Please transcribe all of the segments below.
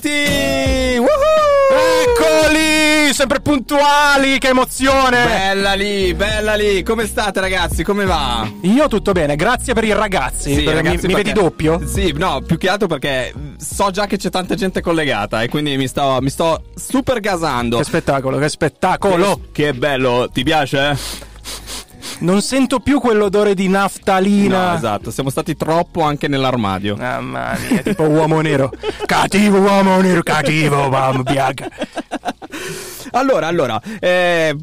tornati! Eccoli! Sempre puntuali, che emozione! Bella lì, bella lì. Come state ragazzi? Come va? Io tutto bene, grazie per i ragazzi. Sì, Per- ragazzi, mi, mi perché- vedi doppio? Sì, no, più che altro perché so già che c'è tanta gente collegata e quindi mi sto, mi sto super gasando. Che spettacolo, che spettacolo! Che bello, ti piace? Non sento più quell'odore di naftalina. No, esatto, siamo stati troppo anche nell'armadio. Mamma mia, tipo uomo nero. cattivo uomo nero, cattivo, mamma bianca. Allora, allora, eh,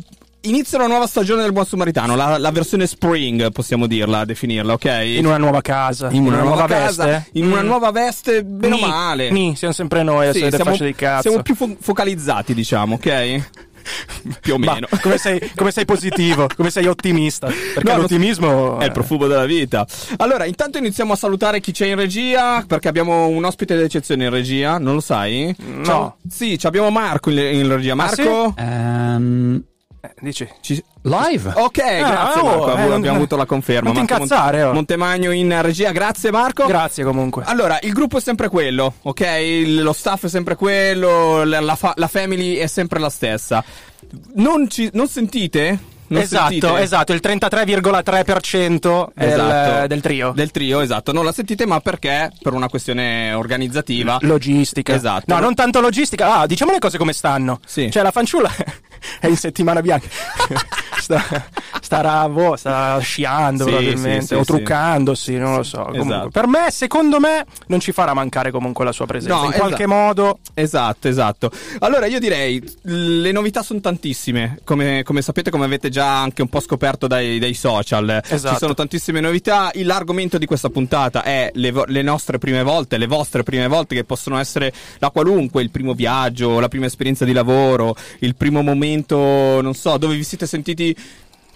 inizia una nuova stagione del Buon Samaritano, la, la versione spring, possiamo dirla, definirla, ok? In una nuova casa. In una nuova veste. casa, in una Mm. nuova veste, bene o male. ni, siamo sempre noi a Sì, essere siamo, facce di cazzo. siamo più fo- focalizzati, diciamo, ok? più o Ma meno. come sei, come sei positivo, come sei ottimista? Perché No, lo- l'ottimismo È il profumo della vita. Allora, intanto iniziamo a salutare chi c'è in regia, perché abbiamo un ospite d'eccezione in regia, non lo sai? No. Ciao- Sì, ci abbiamo Marco in, in regia. Marco? Ehm, Eh, dici. Ci- live. Ok, grazie oh, Marco, eh, abbiamo non- avuto la conferma. non ti incazzare, oh. Montemagno in regia, grazie Marco. Grazie comunque. Allora, il gruppo è sempre quello, ok? Il- lo staff è sempre quello, la, la fa- la family è sempre la stessa. Non, ci, non sentite? Non esatto, sentite? esatto, il 33,3% del, Esatto. del trio. Del trio, esatto. Non la sentite, ma perché? Per una questione organizzativa. Logistica. Esatto. No, non tanto logistica. Ah, diciamo le cose come stanno. Sì. Cioè, la fanciulla è in settimana bianca. sta, starà, boh, starà sciando Sì, probabilmente. sì, sì, o truccandosi, non lo so. Comunque, Esatto. Per me, secondo me, non ci farà mancare comunque la sua presenza. No, in qualche esatto. modo. Esatto, esatto. Allora io direi, le novità sono tantissime, come, come sapete, come avete già anche un po' scoperto dai, dai social. Esatto. Ci sono tantissime novità. L'argomento di questa puntata è le, le nostre prime volte, le vostre prime volte, che possono essere da qualunque, il primo viaggio, la prima esperienza di lavoro, il primo momento, non so, dove vi siete sentiti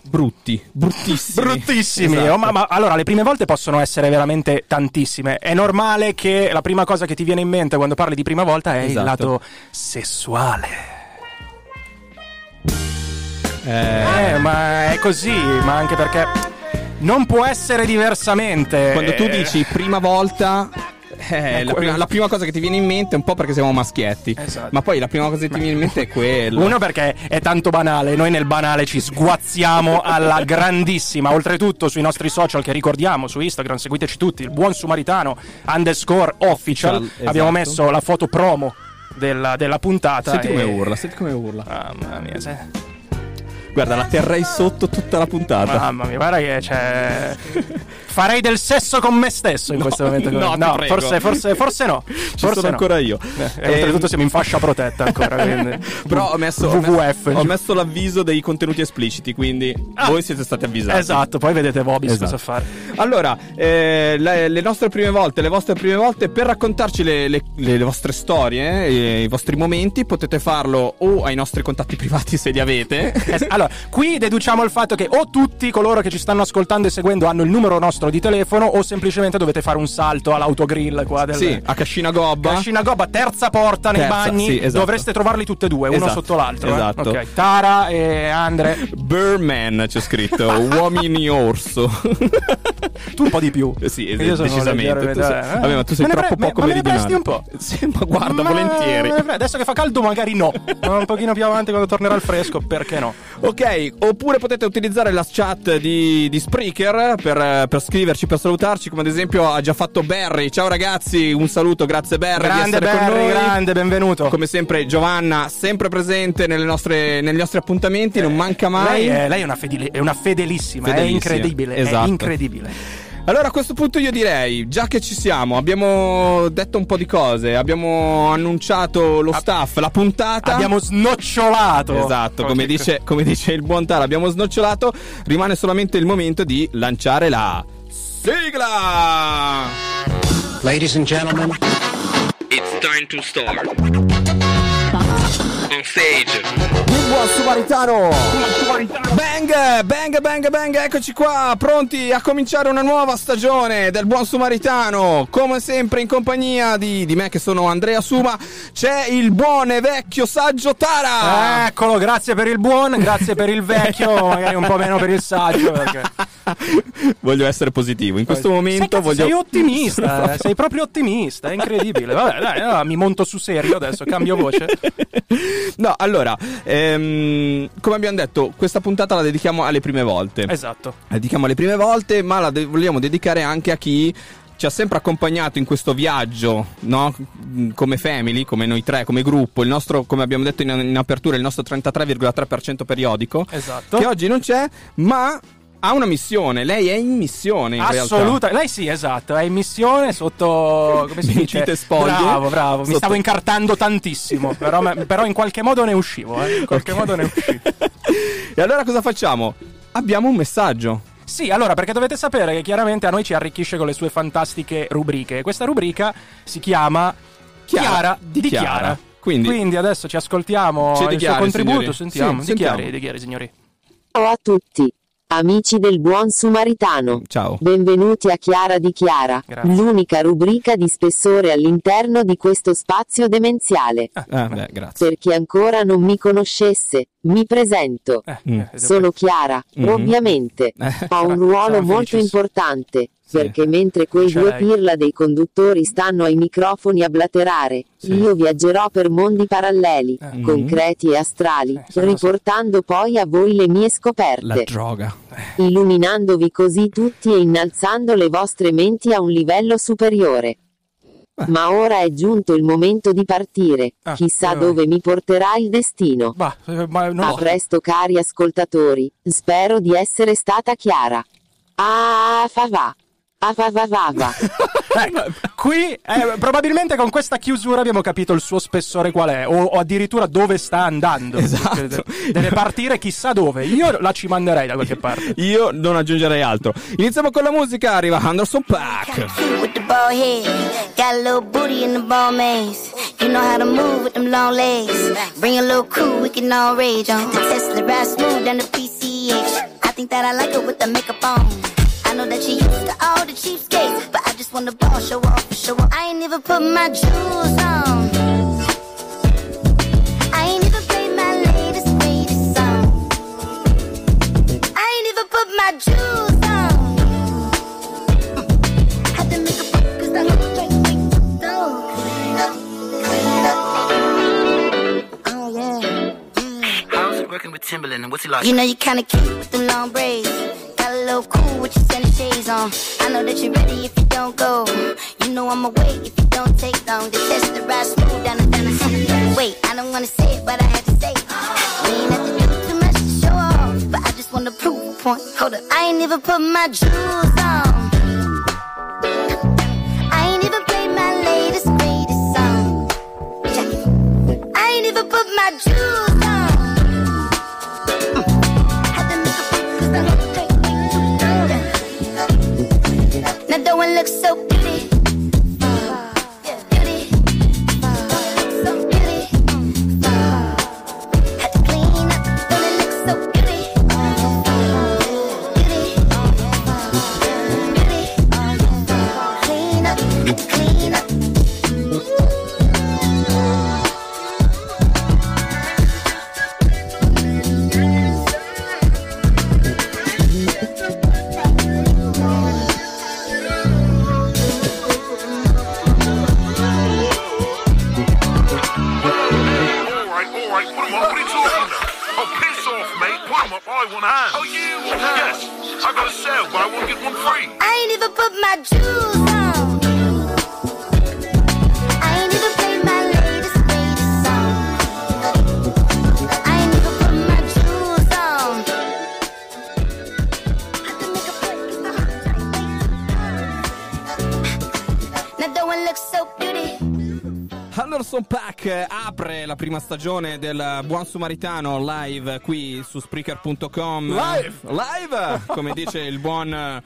brutti, bruttissimi. Bruttissimi. Esatto. Oh, ma, ma allora, le prime volte possono essere veramente tantissime. È normale che la prima cosa che ti viene in mente quando parli di prima volta è il Esatto. lato sessuale. Eh, Eh, ma è così, ma anche perché non può essere diversamente. quando tu Eh, dici prima volta, Eh, la, prima, la prima cosa che ti viene in mente è un po' perché siamo maschietti. Esatto. Ma poi la prima cosa che ti viene in mente è quello. Uno perché è tanto banale, noi nel banale ci sguazziamo alla grandissima. Oltretutto sui nostri social che ricordiamo, su Instagram, seguiteci tutti, il buon sumaritano underscore official. Esatto. Abbiamo messo la foto promo della, della puntata. Senti come e- urla, senti come urla. Mamma mia, se- Guarda, la terrei sotto tutta la puntata. mamma mia, guarda che c'è. Farei del sesso con me stesso in No, questo momento. no, prego. forse, forse, forse no. Ci forse sono no. ancora io. Eh, e oltretutto siamo in fascia protetta ancora. Però ho messo, ho messo- WWF. ho messo l'avviso dei contenuti espliciti, quindi Ah. voi siete stati avvisati. Esatto, poi vedete Bobis Esatto. cosa fare. Allora, eh, le, le nostre prime volte, le vostre prime volte, per raccontarci le, le- le vostre storie, eh, i vostri momenti, potete farlo o ai nostri contatti privati se li avete. Allora, qui deduciamo il fatto che o tutti coloro che ci stanno ascoltando e seguendo hanno il numero nostro di telefono o semplicemente dovete fare un salto all'autogrill qua del sì, a Cascina Gobba. Cascina Gobba, terza porta nei Terza, bagni. sì, esatto. Dovreste trovarli tutte e due, uno Esatto, sotto l'altro. eh. esatto. Ok, Tara e Andre, Burman c'è scritto, uomini orso. tu un po' di più. Eh sì, es- decisamente. Tu sei- eh. vabbè, ma tu sei ne troppo pre- poco ma meridionale. un po'? Sì, ma guarda, Ma- volentieri. pre- Adesso che fa caldo magari no, ma un pochino più avanti quando tornerà il fresco, perché no? Ok, oppure potete utilizzare la chat di, di Spreaker per, eh, per scriverci, per salutarci, come ad esempio ha già fatto Barry. Ciao ragazzi, un saluto, grazie Barry Grande di essere con Barry, noi. grande, benvenuto. Come sempre Giovanna, sempre presente nelle nostre- negli nostri appuntamenti, non manca mai. Lei è, lei è una, fedeli- è una fedelissima, è Fedelissima, incredibile, esatto. è incredibile. Allora a questo punto io direi, già che ci siamo, abbiamo detto un po' di cose, abbiamo annunciato lo staff, la puntata. Abbiamo snocciolato. Esatto, come Ok, dice, come dice il buon Tara, abbiamo snocciolato, rimane solamente il momento di lanciare la sigla! Ladies and gentlemen, It's time to start. On stage. Il buon Sumaritano. Bang, bang, bang, bang, eccoci qua, pronti a cominciare una nuova stagione del buon Sumaritano. Come sempre in compagnia di, di me che sono Andrea Suma, c'è il buon e vecchio saggio Tara. Eccolo, grazie per il buon, grazie per il vecchio, magari un po' meno per il saggio. Perché... voglio essere positivo. In questo sei, momento cazzo, voglio. sei ottimista, eh, sei proprio ottimista, è incredibile. Vabbè, dai, allora mi monto su serio adesso, cambio voce. No, allora, ehm, come abbiamo detto, questa puntata la dedichiamo alle prime volte. Esatto. La dedichiamo alle prime volte, ma la de- vogliamo dedicare anche a chi ci ha sempre accompagnato in questo viaggio, no? Come family, come noi tre, come gruppo, il nostro, come abbiamo detto in, in apertura, il nostro 33,3% periodico, Esatto. che oggi non c'è, ma ha una missione. Lei è in missione in realtà. Assoluta, lei sì, esatto, è in missione sotto come si dice? Mentite spoglie. Bravo, bravo, mi Sotto- stavo incartando tantissimo, però, però in qualche modo ne uscivo, eh, in qualche Ok. modo ne uscivo. e allora cosa facciamo? Abbiamo un messaggio. Sì, allora, perché dovete sapere che chiaramente a noi ci arricchisce con le sue fantastiche rubriche. Questa rubrica si chiama Chiara Chiara, di Chiara. Chiara. Quindi- adesso ci ascoltiamo Ci il dichiari, suo contributo, signori. sentiamo. Sì, dichiari, sentiamo. dichiari, signori. Ciao a tutti, amici del buon Sumaritano. Ciao. Benvenuti a Chiara di Chiara, Grazie. l'unica rubrica di spessore all'interno di questo spazio demenziale. Ah, beh, grazie. Per chi ancora non mi conoscesse, mi presento. Eh, Mm. eh, Sono Chiara, Mhm. ovviamente. Eh, Ho un Sarà- ruolo molto felicissimo. importante. Perché mentre quei due lei. pirla dei conduttori stanno ai microfoni a blaterare, Sì. io viaggerò per mondi paralleli, Eh. concreti e astrali, Eh, riportando poi a voi le mie La scoperte, droga. illuminandovi così tutti e innalzando le vostre menti a un livello superiore. Ma ora è giunto il momento di partire, Ah, chissà vai, vai. dove mi porterà il destino. Bah, eh, ma non A presto cari ascoltatori, spero di essere stata chiara. Ah, fa va. Ecco, qui eh, probabilmente con questa chiusura abbiamo capito il suo spessore qual è, o, o addirittura dove sta andando. Esatto. Deve partire chissà dove. Io la ci manderei da qualche parte. Io non aggiungerei altro. Iniziamo con la musica, arriva Anderson Pack. with the bald head. Got a little booty in the ball maze. You know how to move with them long legs. Bring a little crew, we can all rage on. Tesla ride smooth than the PCH. I think that I like it with the makeup on. I know that you used to all the cheapskates, but I just wanna ball, show off, show off. I ain't even put my jewels on. I ain't even played my latest, greatest song. I ain't even put my jewels on. Mm. Had to make a break cause the whole drink went Oh yeah. Mm. How's it working with Timberland and what's he like? You know you're kinda cute with the long braids. Got a little cool with your sunny shades on. I know that you're ready if you don't go. You know I'ma wait if you don't take long. The test the ride smooth down the down the Wait, I don't wanna say it, but I had to say it. We ain't have to do too much to show off, but I just wanna prove a point. Hold up, I ain't even put my jewels on. I ain't even played my latest greatest song. I ain't even put my jewels on. That one looks so pretty. Prima stagione del Buon Sumaritano live qui su Spreaker.com. Live! Live! Come dice il buon eh,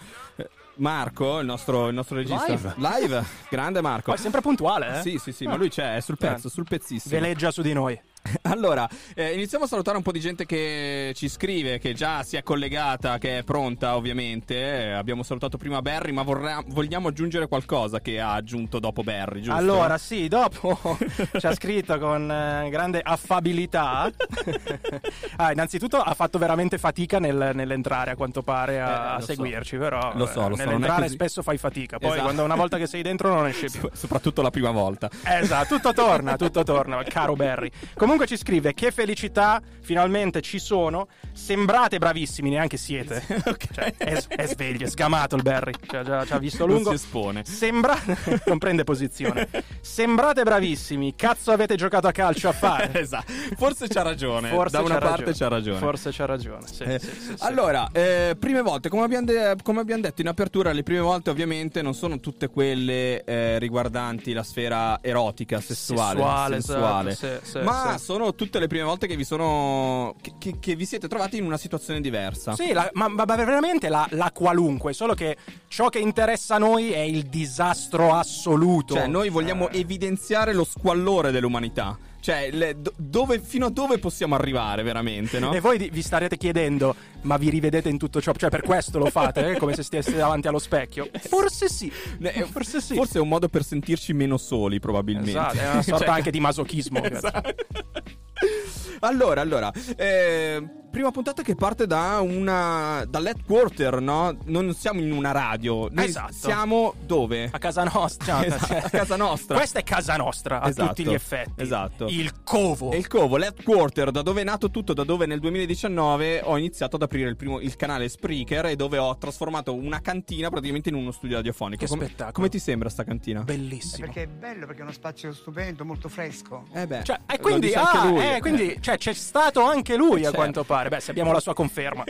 Marco, il nostro, il nostro regista. Live. Live! Grande Marco. Poi è sempre puntuale, eh? Sì, sì, sì, ma lui c'è, è sul pezzo, sul pezzissimo. Veleggia su di noi. Allora, eh, iniziamo a salutare un po' di gente che ci scrive, che già si è collegata, che è pronta ovviamente. Eh, abbiamo salutato prima Barry, ma vorrà- vogliamo aggiungere qualcosa che ha aggiunto dopo Barry, giusto? Allora, sì, dopo ci ha scritto con eh, grande affabilità. ah, innanzitutto ha fatto veramente fatica nel- nell'entrare, a quanto pare, a, Eh, a lo so. seguirci. Però Lo so, lo nell'entrare spesso fai fatica. Poi, Esatto. quando una volta che sei dentro, non esci più. Soprattutto la prima volta. Esatto, tutto torna, tutto torna, caro Barry. Comunque ci scrive: Che felicità, finalmente ci sono. Sembrate bravissimi, neanche siete. Cioè, è, è sveglio, è sgamato il Barry. Cioè, già, ci ha visto Non lungo. si espone. Sembra... non prende posizione. Sembrate bravissimi. Cazzo avete giocato a calcio a fare? esatto. Forse c'ha ragione. Forse da una parte ragione. c'ha ragione. Forse c'ha ragione. Sì, Eh, sì, sì. Allora, eh, prime volte, come abbiamo, de- come abbiamo detto in apertura, le prime volte ovviamente non sono tutte quelle eh, riguardanti la sfera erotica, sessuale, Sessuale, sensuale, esatto, ma. Sono tutte le prime volte che vi sono che, che- che vi siete trovati in una situazione diversa. Sì, la- ma, ma- veramente la, la qualunque, solo che ciò che interessa a noi è il disastro assoluto. Cioè, noi vogliamo Eh, evidenziare lo squallore dell'umanità. Cioè, le- do- dove, fino a dove possiamo arrivare veramente, no? E voi di- vi starete chiedendo, ma vi rivedete in tutto ciò? Cioè, per questo lo fate, eh? come se stesse davanti allo specchio? Forse sì. Eh, Forse sì. Forse è un modo per sentirci meno soli, probabilmente. Esatto, è una sorta Cioè- anche di masochismo. Esatto. Allora, allora, eh, prima puntata che parte da una dall'headquarter, no? Non siamo in una radio, noi Esatto. siamo dove? A casa nostra. Esatto, a casa nostra. Questa è casa nostra, a Esatto, tutti gli effetti. esatto. Il covo. È il Covo, l'headquarter, da dove è nato tutto, da dove nel 2019 ho iniziato ad aprire il, primo, il canale Spreaker e dove ho trasformato una cantina praticamente in uno studio radiofonico. Che come, spettacolo. come ti sembra sta cantina? Bellissimo. Perché è bello, perché è uno spazio stupendo, molto fresco. Eh beh, Cioè, e quindi, ah, eh, quindi cioè, c'è stato anche lui a Certo. quanto pare. Beh, se abbiamo la sua conferma,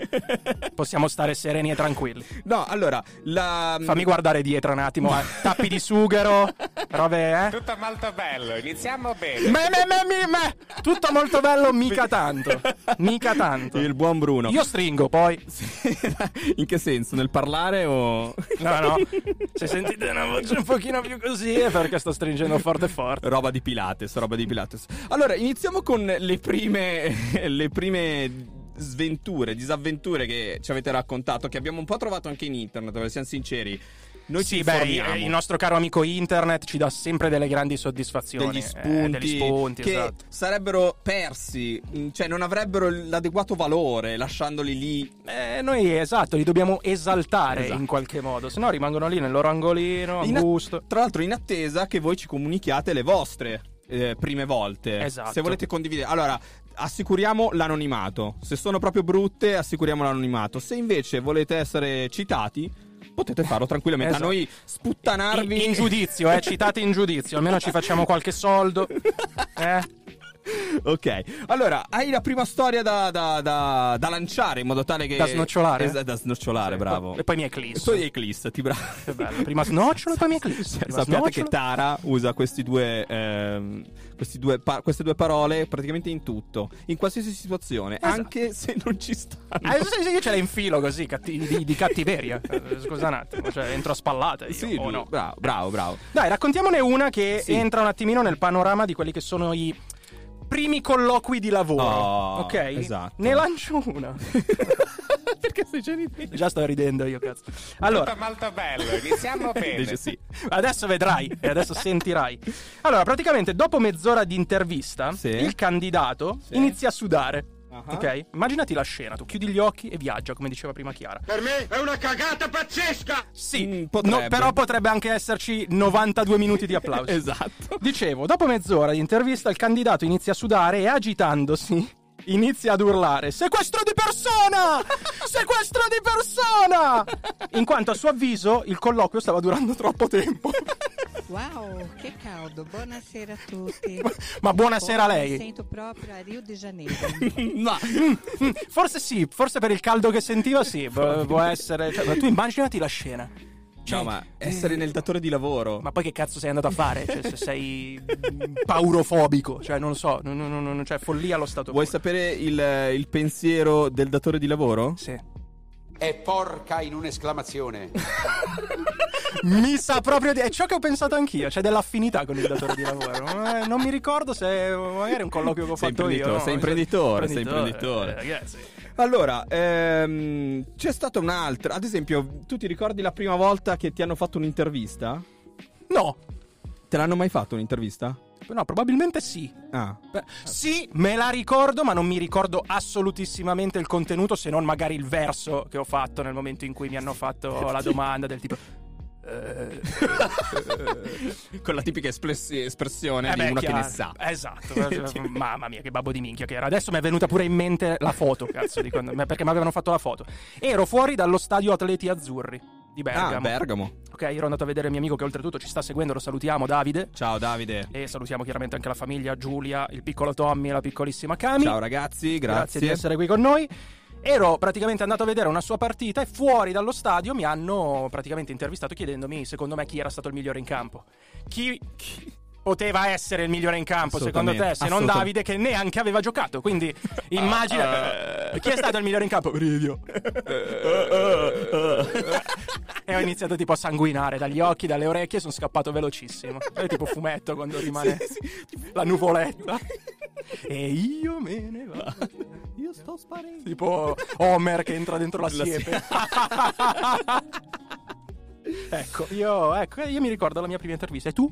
possiamo stare sereni e tranquilli. No, allora, la... Fammi guardare dietro un attimo. eh. Tappi di sughero, robe, eh? Tutto molto bello, iniziamo bene. Me, me, me, me. Tutto molto bello, mica tanto. Mica tanto. Il buon Bruno. Io stringo poi. In che senso? Nel parlare o... No, no. Se sentite una voce un pochino più così è perché sto stringendo forte forte. roba di Pilates, roba di Pilates. Allora, iniziamo con le prime... le prime sventure, disavventure che ci avete raccontato, che abbiamo un po' trovato anche in internet, dove siamo sinceri. Noi sì, ci beh, informiamo. il nostro caro amico internet ci dà sempre delle grandi soddisfazioni. degli eh, spunti, degli spunti, che esatto. sarebbero persi, mh, cioè non avrebbero l'adeguato valore lasciandoli lì. Eh, noi esatto, li dobbiamo esaltare Esatto. in qualche modo, se no rimangono lì nel loro angolino, a In a- gusto. Tra l'altro in attesa che voi ci comunichiate le vostre eh, prime volte. Esatto. Se volete condividere. Allora, assicuriamo l'anonimato. Se sono proprio brutte, assicuriamo l'anonimato. Se invece volete essere citati, potete farlo tranquillamente. Esatto. A noi sputtanarvi. In, in giudizio, eh, citate in giudizio, almeno ci facciamo qualche soldo. Eh? Ok, allora hai la prima storia da, da- da- da lanciare in modo tale che. Da snocciolare? Esa- da snocciolare, bravo. E poi mi eclissi. Poi eclisse, ti bravo. Che. Prima snocciolo e poi mi eclissi. Prima Sappiate che snocciolo. Tara usa questi due, ehm, questi due pa- queste due parole praticamente in tutto, in qualsiasi situazione, Esatto. anche se non ci stanno. Eh, sì, sì, io ce la infilo così, catti- di, di cattiveria. Eh, Scusa un attimo, cioè entro a spallate. Io, Sì, o no? bravo, bravo, bravo. Dai, raccontiamone una che Sì. entra un attimino nel panorama di quelli che sono i primi colloqui di lavoro. Oh, ok? esatto. Ne lancio una. Perché sei già Già sto ridendo io, cazzo. Allora, Molto, molto bello, iniziamo bene. Dice sì. Adesso vedrai e adesso sentirai. Allora, praticamente dopo mezz'ora di intervista, Sì. il candidato Sì. inizia a sudare. Ah. Ok? Immaginati la scena, tu chiudi gli occhi e viaggia, come diceva prima Chiara. Per me è una cagata pazzesca! Sì, Mm, potrebbe. no, però potrebbe anche esserci 92 minuti di applausi. Esatto. Dicevo, dopo mezz'ora di intervista il candidato inizia a sudare e agitandosi inizia ad urlare Sequestro di persona! Sequestro di persona! In quanto a suo avviso il colloquio stava durando troppo tempo. Wow, che caldo! Buonasera a tutti. Ma buonasera a Mi lei. sento proprio a Rio de Janeiro. Ma Forse sì, forse per il caldo che sentiva sì, pu- può essere... cioè, ma tu immaginati la scena. Cioè, no, ma essere nel datore di lavoro. Ma poi che cazzo sei andato a fare? Cioè, se sei paurofobico, cioè non lo so, non, non, non, cioè follia allo stato Vuoi puro. sapere il, il pensiero del datore di lavoro? Sì. È porca in un'esclamazione. Mi sa proprio di... È ciò che ho pensato anch'io, c'è dell'affinità con il datore di lavoro. Eh, non mi ricordo se magari è un colloquio che ho Sei fatto io. imprenditore, no? sei imprenditore, sei imprenditore. eh, ragazzi. Allora, ehm, c'è stata un'altra. Ad esempio, tu ti ricordi la prima volta che ti hanno fatto un'intervista? No, Te l'hanno mai fatto un'intervista? no, probabilmente sì. Ah. Beh, sì, me la ricordo, ma non mi ricordo assolutissimamente il contenuto, se non magari il verso che ho fatto nel momento in cui mi hanno fatto la domanda del tipo... eh, Con la tipica espressione Eh di beh, uno chiaro. che ne sa. Esatto. Mamma mia, che babbo di minchia che era. Adesso mi è venuta pure in mente la foto, cazzo, di quando- perché mi avevano fatto la foto. Ero fuori dallo stadio Atleti Azzurri di Bergamo. Ah, Bergamo. Ok, ero andato a vedere mio amico che oltretutto ci sta seguendo, lo salutiamo, Davide. Ciao Davide. E salutiamo chiaramente anche la famiglia Giulia, il piccolo Tommy e la piccolissima Cami. Ciao ragazzi, grazie. Grazie di essere qui con noi. Ero praticamente andato a vedere una sua partita e fuori dallo stadio mi hanno praticamente intervistato chiedendomi secondo me chi era stato il migliore in campo. Chi, chi poteva essere il migliore in campo secondo te se non. Davide che neanche aveva giocato. Quindi immagina chi è stato il migliore in campo? Bridio. e ho iniziato tipo a sanguinare dagli occhi, dalle orecchie, sono scappato velocissimo. È tipo fumetto quando rimane la nuvoletta. E io me ne vado. Io sto sparendo. Tipo Homer che entra dentro la La siepe. ecco, io, ecco, io mi ricordo la mia prima intervista. E tu?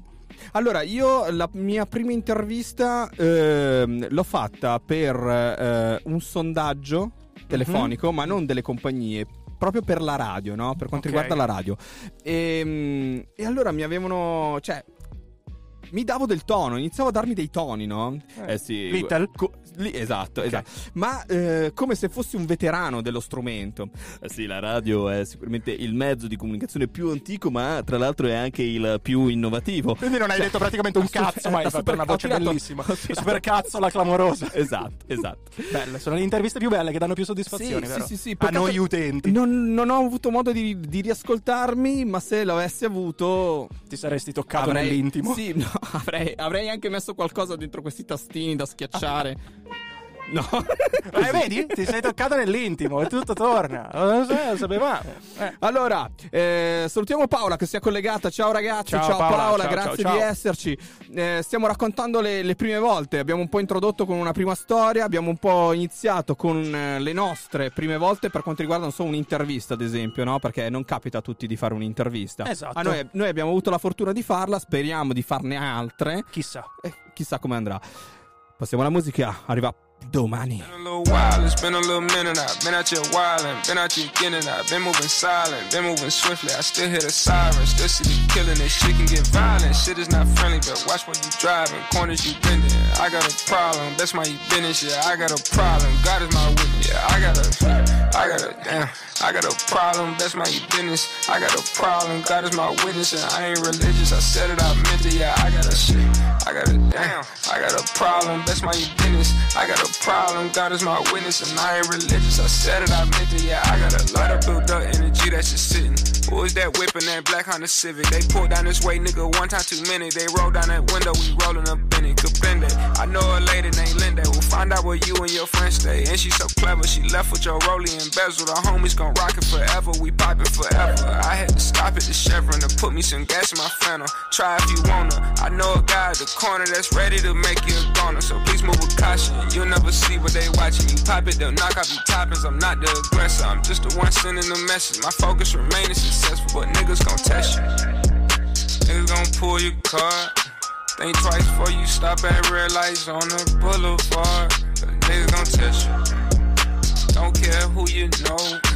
Allora, io la mia prima intervista ehm, l'ho fatta per eh, un sondaggio telefonico, ma non delle compagnie. Proprio per la radio, no? Per quanto Ok. riguarda la radio. E, e allora mi avevano. Cioè. Mi davo del tono, iniziavo a darmi dei toni, no? Eh, sì. Little? co- lì- esatto, esatto. Ma eh, come se fossi un veterano dello strumento. Eh sì, la radio è sicuramente il mezzo di comunicazione più antico, ma tra l'altro è anche il più innovativo. Quindi non hai detto praticamente un cazzo, ma hai Ha fatto super- una voce tirato- bellissima. Super cazzo la clamorosa. Esatto, esatto. Belle, sono le interviste più belle che danno più soddisfazioni, Sì, vero? sì, sì, sì, A noi utenti. Non, non ho avuto modo di, di riascoltarmi, ma se l'avessi avuto. Ti saresti toccato avrei- nell'intimo. Sì, no, avrei, avrei anche messo qualcosa dentro questi tastini da schiacciare. No. Eh, vedi? Ti sei toccato nell'intimo e tutto torna. Lo so- lo sapevamo. Eh. Allora, eh, salutiamo Paola che si è collegata. Ciao ragazzi, Ciao, ciao, Paola, Paola, ciao, grazie ciao, di esserci. Eh, stiamo raccontando le, le prime volte. Abbiamo un po' introdotto con una prima storia, abbiamo un po' iniziato con eh, le nostre prime volte per quanto riguarda, non so, un'intervista ad esempio, no? Perché non capita a tutti di fare un'intervista. Esatto. Noi, noi abbiamo avuto la fortuna di farla, speriamo di farne altre. Chissà. E chissà come andrà. Passiamo alla musica, arriva domani. Been a little while, it's been a little minute. I've been out here wildin', been out here getting. I've been moving silent, been moving swiftly. I still hear the sirens, still see the killing. This shit can get violent. Shit is not friendly, but watch what you driving, corners you bending. I got a problem, that's my you I got a problem. God is my witness. Yeah, I got a, I got a damn. I got a problem, that's my business. I got a problem, God is my witness, and I ain't religious. I said it, I meant it. Yeah, I got a shit. I got a damn. I got a problem, that's my business. I got a problem, God is my witness, and I ain't religious. I said it, I meant it. Yeah, I got a lot of built up energy that's just sitting. Who is that whipping that black Honda Civic? They pulled down this way, nigga, one time too many. They rolled down that window, we rolling up in it. It. I know a lady named Linda. We'll find out where you and your friends stay. And she so clever, she left with your rollie and bezel. The homies gon' rock it forever, we pop it forever. I had to stop at the Chevron to put me some gas in my flannel. Try if you wanna. I know a guy at the corner that's ready to make you a goner. So please move with caution. You'll never see what they watching. You pop it, they'll knock off your toppings. I'm not the aggressor, I'm just the one sending the message. My focus remaining successful, but niggas gon' test you. Niggas gon' pull your card. Think twice before you stop at red lights on the boulevard. Niggas gon' test you. Don't care who you know.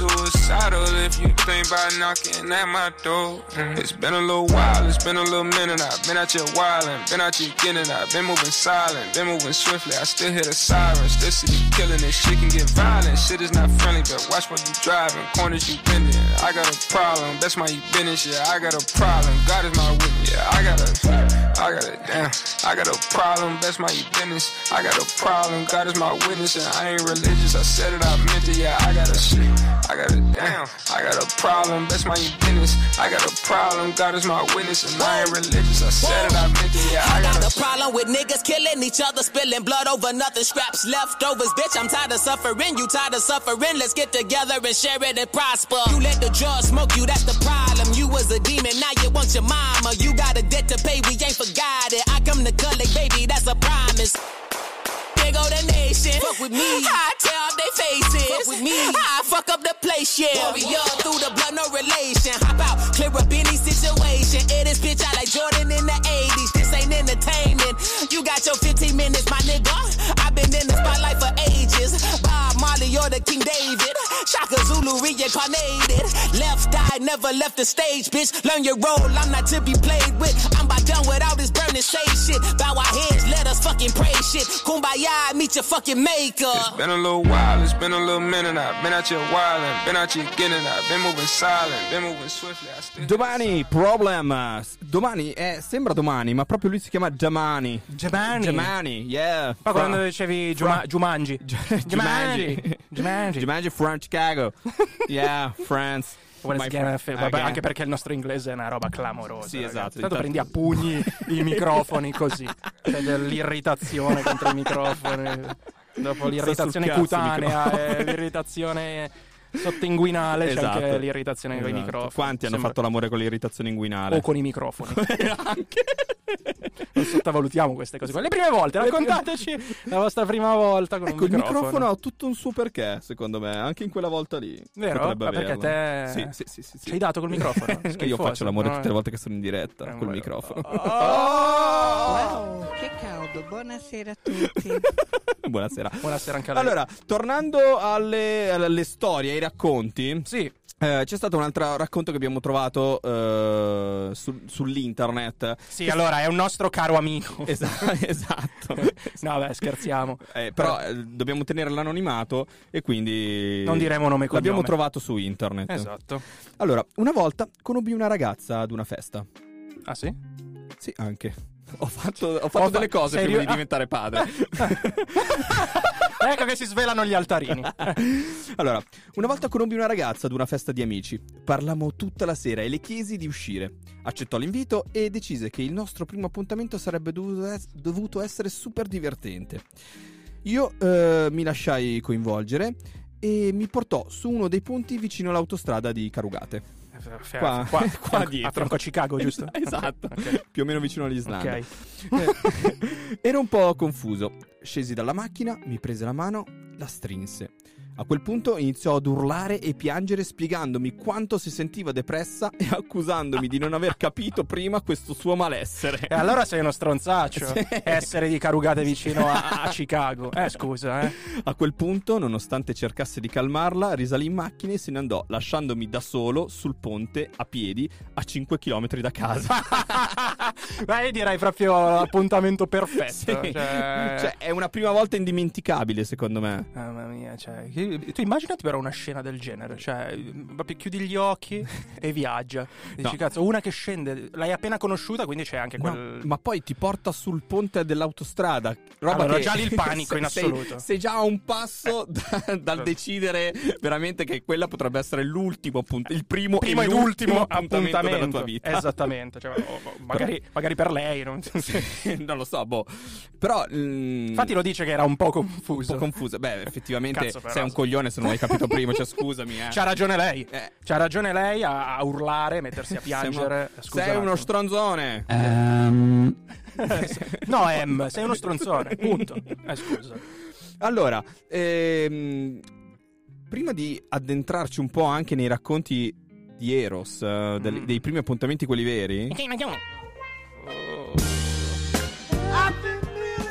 Suicidal if you think about knocking at my door. Mm. It's been a little while, it's been a little minute. I've been out here wildin', been out here getting. I've been moving silent, been moving swiftly. I still hear the sirens, see you killing. This shit can get violent. Shit is not friendly, but watch what you driving, corners you bending. I got a problem, that's my you business. Yeah, I got a problem. God is my witness. Yeah, I got a, I got a damn. I got a problem, that's my you business. I got a problem. God is my witness, and I ain't religious. I said it, I meant it. Yeah, I got a shit. I got a damn. I got a problem, that's my you business. I got a problem. God is my witness, and I ain't religious. I said it, I meant it. Yeah, I I got got a a problem with niggas killing each other, spilling blood over nothing, scraps leftovers. Bitch, I'm tired of suffering. You tired of suffering? Let's get together and share it and prosper. You let the drugs smoke you, that's the problem. You was a demon, now you want your mama. You got a debt to pay, we ain't forgot it. I come to collect, baby, that's a promise. Big go the nation. Fuck with me. I yeah. Warrior through the blood, no relation. Hop out, clear up any situation. It is bitch I like Jordan in the 80s. This ain't entertainment. You got your 15 minutes, my nigga. I've been in the spotlight for ages. Bob Marley or the King David. Shaka Zulu reincarnated. Left eye, never left the stage, bitch. Learn your role, I'm not to be played with. I'm about done with all this burning sage shit. Bow our heads, let us fucking pray shit. Kumbaya, meet your fucking maker. Been a little while, it's been a little minute. I've been out here wildin', been out here getting. I've been moving silent, been moving swiftly. I still Domani, problem. Domani, eh, sembra domani, ma proprio lui si chiama Giamani. Giamani. Giamani, yeah. Ma quando Fra- dicevi fra- Giuma- Giumangi. Giumangi. Giumangi. Giumangi from Chicago. Yeah, France. Vabbè, anche perché il nostro inglese è una roba clamorosa. Sì, ragazzi. esatto. Tanto prendi a pugni i microfoni così. C'è dell'irritazione contro i microfoni. Dopo l'irritazione cazzo cutanea microfoni. e l'irritazione sottoinguinale c'è Esatto. anche l'irritazione con i Esatto. microfoni. Quanti hanno Sembra- fatto l'amore con l'irritazione inguinale? O con i microfoni. non sottovalutiamo queste cose. qua. Le prime volte, raccontateci la vostra prima volta con Ecco, un il microfono ha tutto un suo perché, secondo me, anche in quella volta lì. Vero? Ma perché averlo. te- Sì, sì, sì, sì, sì. ci hai dato col microfono? Che io faccio l'amore No, tutte le volte che sono in diretta Eh, col ma- microfono. Wow, che caldo. Buonasera a tutti. Buonasera. Buonasera anche a lei. Allora, tornando alle, alle storie, ai racconti. Sì. Eh, c'è stato un altro racconto che abbiamo trovato eh, sul- sull'internet. Sì, allora è un nostro caro amico. Esatto, esatto. no, beh, scherziamo. Eh, però eh, dobbiamo tenere l'anonimato e quindi Non diremo nome e l'abbiamo cognome. trovato su internet. Esatto. Allora, una volta conobbi una ragazza ad una festa. Ah, sì? Sì, anche. Ho fatto, ho fatto Ho delle fa- cose prima ri- di diventare padre. ecco che si svelano gli altarini. allora, una volta conobbi una ragazza ad una festa di amici. Parlammo tutta la sera e le chiesi di uscire. Accettò l'invito e decise che il nostro primo appuntamento sarebbe dovuto, es- dovuto essere super divertente. Io eh, mi lasciai coinvolgere e mi portò su uno dei ponti vicino all'autostrada di Carugate. Qua, qua, qua a dietro. tronco Chicago, giusto? Esatto, Ok. più o meno vicino all'Islanda. Ok. Eh, Ero un po' confuso. Scesi dalla macchina, mi prese la mano, la strinse. A quel punto iniziò ad urlare e piangere spiegandomi quanto si sentiva depressa e accusandomi di non aver capito prima questo suo malessere. E allora sei uno stronzaccio. Sì. Essere di Carugate vicino a, a Chicago. Eh, scusa, eh. A quel punto, nonostante cercasse di calmarla, risalì in macchina e se ne andò, lasciandomi da solo sul ponte a piedi a 5 km da casa. Io direi proprio l'appuntamento perfetto. Sì. Cioè... Cioè, è una prima volta indimenticabile, secondo me. Mamma mia, cioè, tu immaginati però una scena del genere, cioè, proprio chiudi gli occhi e viaggia. Dici, No. cazzo, una che scende, l'hai appena conosciuta, quindi c'è anche No, quel... ma poi ti porta sul ponte dell'autostrada. Roba Allora, che già lì il panico in sei- assoluto. Sei, già a un passo da- dal decidere veramente che quella potrebbe essere l'ultimo appunto, il primo, Primo e l'ultimo ultimo appuntamento, appuntamento della tua vita. Esattamente, cioè, magari, magari per lei. Non... non lo so, boh. Però. mm, Infatti lo dice che era un po' confuso. un po' confuso. Beh, effettivamente Cazzo, però. sei un coglione se non hai capito prima. Cioè, scusami, eh. C'ha ragione lei. Eh. C'ha ragione lei a, a urlare, mettersi a piangere. Sei, sei un uno attimo. stronzone. No, Em, sei uno stronzone. Punto. Eh, scusa. Allora, ehm, prima di addentrarci un po' anche nei racconti di Eros, eh, del- Mm. dei primi appuntamenti, quelli veri,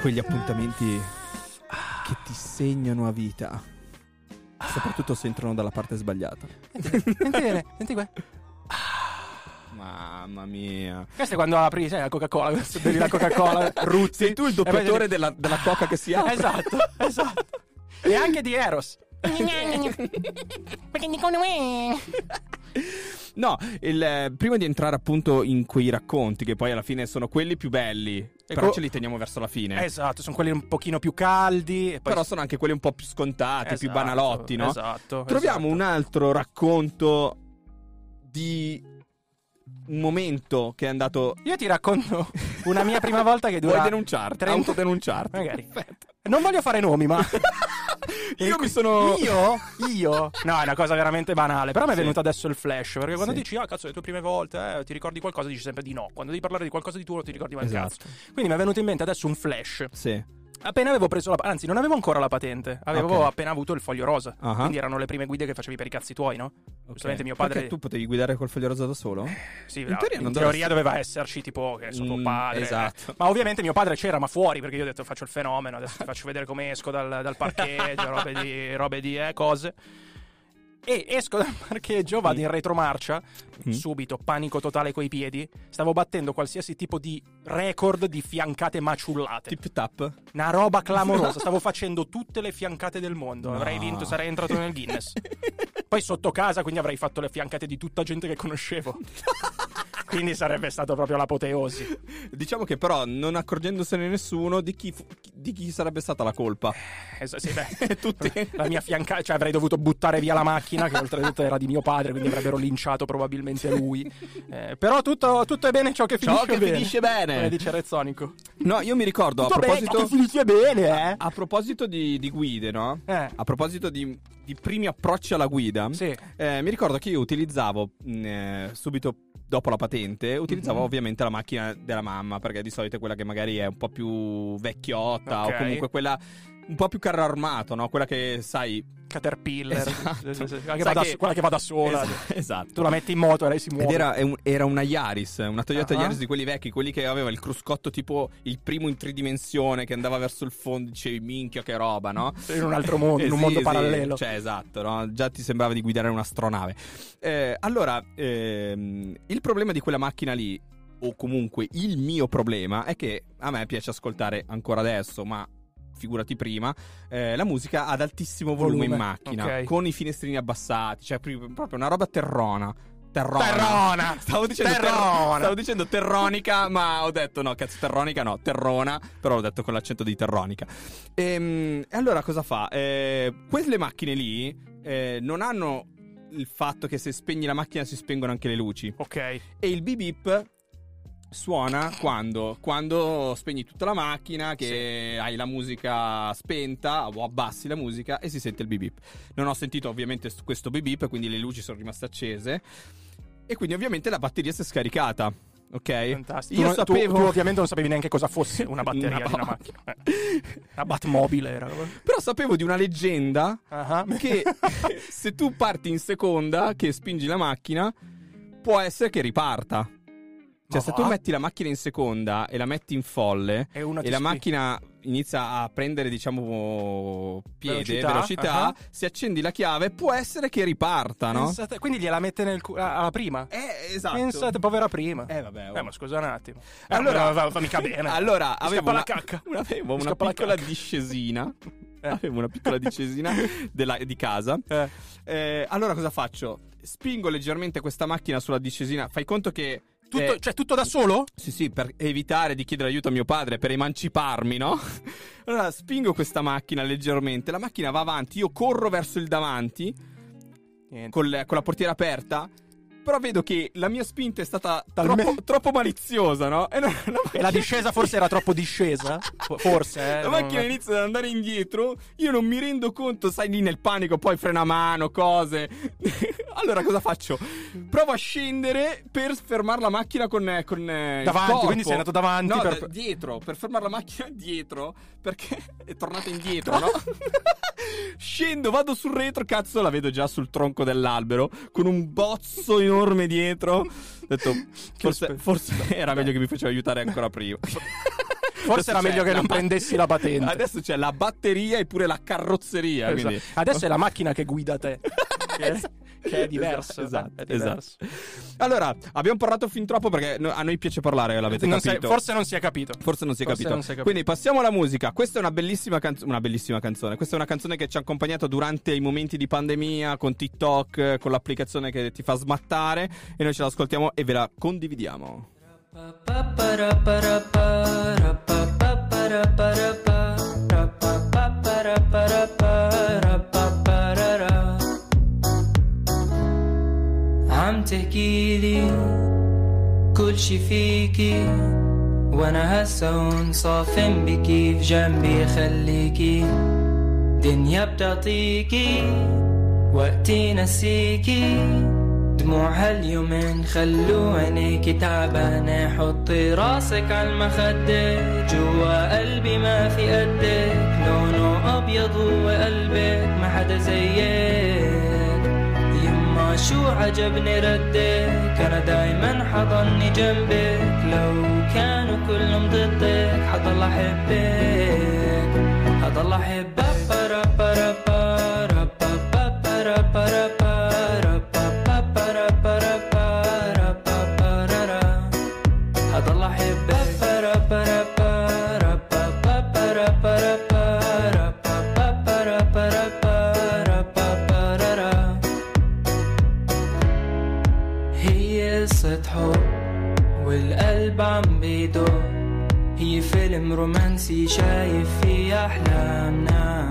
quegli appuntamenti che ti segnano a vita, soprattutto se entrano dalla parte sbagliata. Senti bene, senti qua. Mamma mia. Questo è quando apri, sai, la Coca-Cola, bevi la Coca-Cola, rutti. Sei tu il doppiatore della, della coca che si apre? Esatto, esatto. E anche di Eros. No, il, eh, prima di entrare appunto in quei racconti, che poi alla fine sono quelli più belli, però co- ce li teniamo verso la fine. Esatto, sono quelli un pochino più caldi. E poi Però sono anche quelli un po' più scontati, più Esatto, banalotti, no? Esatto. Troviamo esatto. un altro racconto di un momento che è andato. Io ti racconto una mia prima volta che dura. Vuoi denunciarti? 30 Autodenunciarti? Magari. Non voglio fare nomi, ma. Io mi sono. Io? Io? No, è una cosa veramente banale. Però mi è Sì. venuto adesso il flash. Perché quando Sì. dici, ah, cazzo, le tue prime volte, eh, ti ricordi qualcosa, dici sempre di no. Quando devi parlare di qualcosa di tuo, non ti ricordi mai Esatto. cazzo. Quindi mi è venuto in mente adesso un flash. Sì. Appena avevo preso la. Anzi, non avevo ancora la patente. Avevo Ok. appena avuto il foglio rosa. Ah. Quindi erano le prime guide che facevi per i cazzi tuoi, no? Giustamente mio padre. Perché tu potevi guidare col foglio rosa da solo? Sì, in no, teoria in teoria dovresti- doveva esserci tipo che so tuo Mm, padre. esatto. eh. Ma ovviamente mio padre c'era, ma fuori, perché io ho detto faccio il fenomeno, adesso ti faccio vedere come esco dal, dal parcheggio, robe di, robe di eh, cose. E esco dal parcheggio, vado in retromarcia, Mm. subito panico totale coi piedi. Stavo battendo qualsiasi tipo di record di fiancate maciullate. Tip tap? Una roba clamorosa. Stavo facendo tutte le fiancate del mondo. Avrei No. vinto, sarei entrato nel Guinness. Poi sotto casa, quindi avrei fatto le fiancate di tutta gente che conoscevo. quindi sarebbe stato proprio l'apoteosi. Diciamo che però, non accorgendosene nessuno, di chi, fu- di chi sarebbe stata la colpa? Es- sì, beh, Tutti. la mia fiancata, cioè avrei dovuto buttare via la macchina, che oltretutto era di mio padre, quindi avrebbero linciato probabilmente lui. Eh, però tutto, tutto è bene ciò che Ciò finisce che bene. finisce bene. Come dice Rezzonico. No, io mi ricordo Tutto a bene, proposito. ciò che finisce bene, eh. A proposito di, di guide, no? Eh. A proposito di, di primi approcci alla guida, Sì. eh, mi ricordo che io utilizzavo mh, eh, subito dopo la patente, utilizzavo Mhm. ovviamente la macchina della mamma, perché di solito è quella che magari è un po' più vecchiotta Ok. o comunque quella un po' più carro armato, no? Quella che sai. Caterpillar. Esatto. Quella, che da, che- quella che va da sola. Es- esatto. Tu la metti in moto e lei si muove. Ed era, era una Yaris, una Toyota Ah. Yaris di quelli vecchi, quelli che aveva il cruscotto tipo il primo in tridimensione che andava verso il fondo, dicevi minchia che roba, no? In un altro mondo, in un sì, mondo sì, parallelo. Cioè, esatto, no? Già ti sembrava di guidare un'astronave. Eh, allora, ehm, il problema di quella macchina lì, o comunque il mio problema, è che a me piace ascoltare ancora adesso, ma figurati prima, eh, la musica ad altissimo volume, Volume, in macchina, ok. con i finestrini abbassati, cioè pri- proprio una roba terrona. Terrona. Terrona! Stavo dicendo, ter- Terrona! stavo dicendo terronica, ma ho detto no, cazzo, terronica no, terrona, però l'ho detto con l'accento di terronica. Ehm, E, allora cosa fa? Eh, quelle macchine lì eh, non hanno il fatto che se spegni la macchina si spengono anche le luci. Ok. E il beep beep suona quando? Quando spegni tutta la macchina, che hai la musica spenta o abbassi la musica e si sente il beep beep. Non ho sentito ovviamente questo beep beep, quindi le luci sono rimaste accese. E quindi ovviamente la batteria si è scaricata. ok? Fantastico. Io tu, tu- sapevo... tu ovviamente non sapevi neanche cosa fosse una batteria Una di una macchina. Eh. Una Batmobile era. Però sapevo di una leggenda Ah. che se tu parti in seconda, che spingi la macchina, può essere che riparta. Cioè, se tu metti la macchina in seconda e la metti in folle E ti la macchina inizia a prendere, diciamo, piede, Velocità, velocità, ah. se accendi la chiave, può essere che riparta, no? Pensate- quindi gliela mette nel cu- alla prima. Eh, esatto. Pensate, povera prima. Eh, vabbè. oh. Eh, ma scusa un attimo. Eh, Allora- va, va mica bene. Allora, avevo una, una- avevo una piccola discesina. Eh. Avevo una piccola discesina della- di casa. Eh. Eh, allora cosa faccio? Spingo leggermente questa macchina sulla discesina. Fai conto che. Tutto, eh, cioè, tutto da solo? sì, sì, per evitare di chiedere aiuto a mio padre, per emanciparmi, no? Allora spingo questa macchina leggermente, la macchina va avanti, io corro verso il davanti Niente. con, la portiera aperta, però vedo che la mia spinta è stata troppo, troppo maliziosa, no? E, no- la E la macchina- discesa forse era troppo discesa? Fo- Forse, eh. La non- macchina inizia ad andare indietro, io non mi rendo conto, sai lì nel panico, poi frena a mano, cose. Allora cosa faccio? Provo a scendere per fermare la macchina con, eh, con eh, Davanti, quindi sei andato davanti No, per- dietro, per fermare la macchina dietro, perché è tornata indietro, no? Scendo, vado sul retro, cazzo, la vedo già sul tronco dell'albero, con un bozzo enorme dietro. Ho detto, forse, forse era meglio che mi faceva aiutare ancora prima. Forse era Adesso meglio c'è che non ba- prendessi la patente. Adesso c'è la batteria e pure la carrozzeria. Esatto. Adesso è la macchina che guida te. è, che è diverso. Esatto, è diverso. esatto. Allora, abbiamo parlato fin troppo perché a noi piace parlare, l'avete Non capito. forse non si è capito. Forse non si è Forse capito. non si è capito. Quindi passiamo alla musica. Questa è una bellissima, canz- una bellissima canzone. Questa è una canzone che ci ha accompagnato durante i momenti di pandemia con TikTok, con l'applicazione che ti fa smattare. E noi ce l'ascoltiamo e ve la condividiamo. عم تحكيلي كل شي فيكي وأنا صافن بكي في جنبي خليكي. دنيا بتعطيكي وقتي نسيكي. دموع هاليومين خلو عينيكي تعبانة. حطي راسك عالمخدة جوا قلبي ما في قدك. لونه أبيض هو قلبك ما حدا زيك. شو عجبني ردك أنا دايما حضني جنبك. لو كانوا كلهم ضدك حضل أحبك. حضل أحبك. فيلم رومانسي شايف فيه أحلامنا.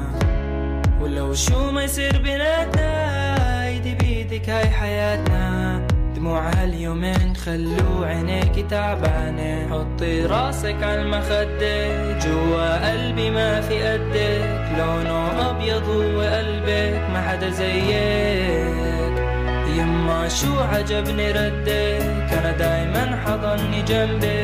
ولو شو ما يصير بيناتنا ايدي بيدك هاي حياتنا. دموع هاليومين خلو عينيكي تعبانة. حطي راسك عالمخدة جوا قلبي ما في قدك. لونه أبيض هو قلبك ما حدا زيك. يما شو عجبني ردك أنا دايما حضني جنبك.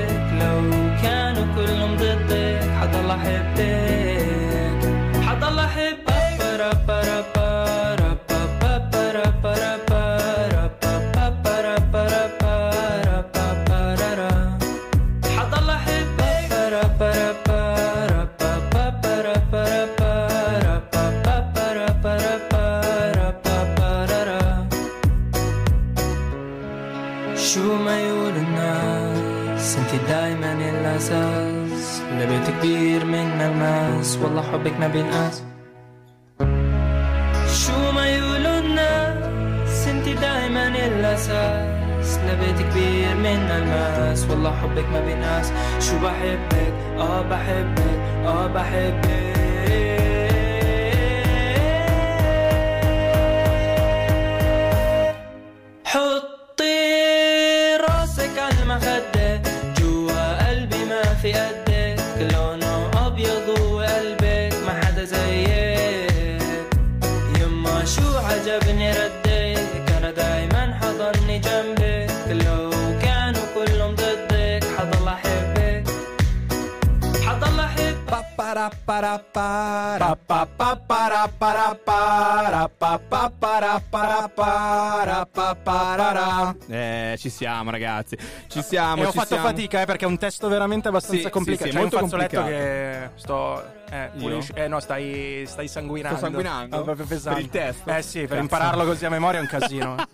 Ragazzi. Ci siamo, E ho fatto siamo. fatica, eh, perché è un testo veramente abbastanza Sì, complicato. sì, sì, C'è un molto fazzoletto complicato. che sto. Eh, pulisci- eh, no, stai, stai sanguinando. Sto sanguinando? Ah, proprio pesante. Per il testo? Eh sì, per Cazzo. impararlo così a memoria è un casino.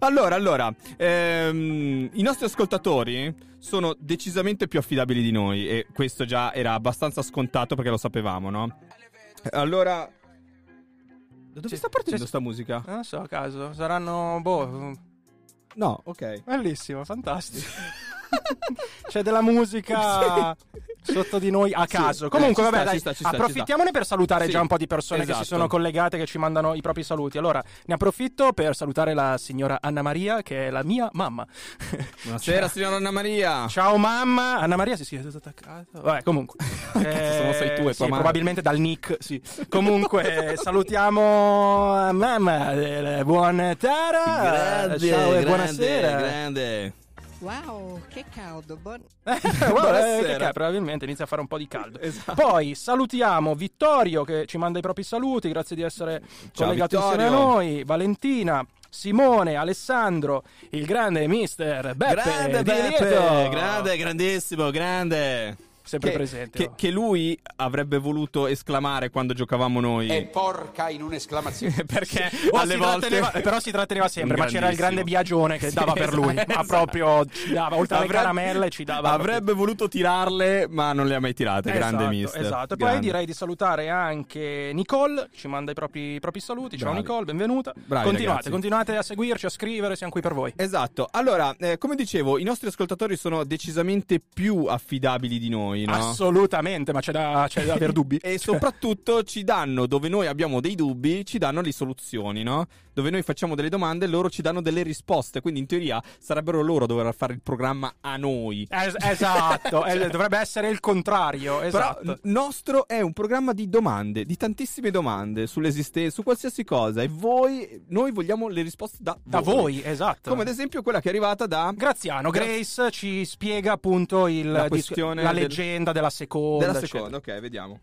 Allora, allora, ehm, i nostri ascoltatori sono decisamente più affidabili di noi e questo già era abbastanza scontato perché lo sapevamo, no? Allora, da dove sta partendo sta musica? non so, a caso. Saranno. Boh. No, ok. Bellissimo, fantastico. C'è della musica sotto di noi a Sì, caso. eh, Comunque, ci vabbè, sta, dai, ci sta, ci sta, approfittiamone per salutare Sì, già un po' di persone che esatto. si sono collegate, che ci mandano i propri saluti. Allora, ne approfitto per salutare la signora Anna Maria, che è la mia mamma. Buonasera, signora Anna Maria. Ciao mamma, Anna Maria, sì, sì, è tutto attaccato. Vabbè, comunque. se non sei tu, è sì, tua probabilmente dal nick, sì. Comunque, salutiamo mamma. eh, Buona Tara. Ciao e buonasera. grande. Wow, che caldo. Buon... Guarda, Buonasera. che probabilmente inizia a fare un po' di caldo. Esatto. Poi salutiamo Vittorio che ci manda i propri saluti, grazie di essere Ciao, collegato insieme a Vittorio. noi, Valentina, Simone, Alessandro, il grande mister Beppe grande Beppe, grande, grandissimo, grande. Sempre che, presente, Che, oh. che lui avrebbe voluto esclamare quando giocavamo noi. E porca in un'esclamazione. perché Oh, alle si volte tratteneva- però si tratteneva sempre, ma c'era il grande. Biagione che dava per lui, ma esatto. proprio ci dava, oltre alle Avrebbe- caramelle ci dava Avrebbe voluto tirarle, ma non le ha mai tirate. grande esatto, mister. Esatto, e poi Grande. direi di salutare anche Nicole, ci manda i propri, i propri saluti. Ciao Bravi. Nicole, benvenuta. Bravi, continuate, ragazzi. continuate a seguirci, a scrivere, siamo qui per voi. Esatto, allora, eh, come dicevo, i nostri ascoltatori sono decisamente più affidabili di noi, no? Assolutamente, ma c'è da, c'è da aver dubbi. E soprattutto ci danno, dove noi abbiamo dei dubbi, ci danno le soluzioni, no? Dove noi facciamo delle domande, loro ci danno delle risposte. Quindi in teoria sarebbero loro a dover fare il programma a noi. Es- esatto, eh, dovrebbe essere il contrario. Esatto. Però il nostro è un programma di domande, di tantissime domande sull'esistenza, su qualsiasi cosa. E voi, noi vogliamo le risposte da, da voi, esatto. Come ad esempio quella che è arrivata da Graziano, Grace ci spiega appunto il La dis- questione la del- leggenda della seconda. della eccetera. seconda. Ok, vediamo.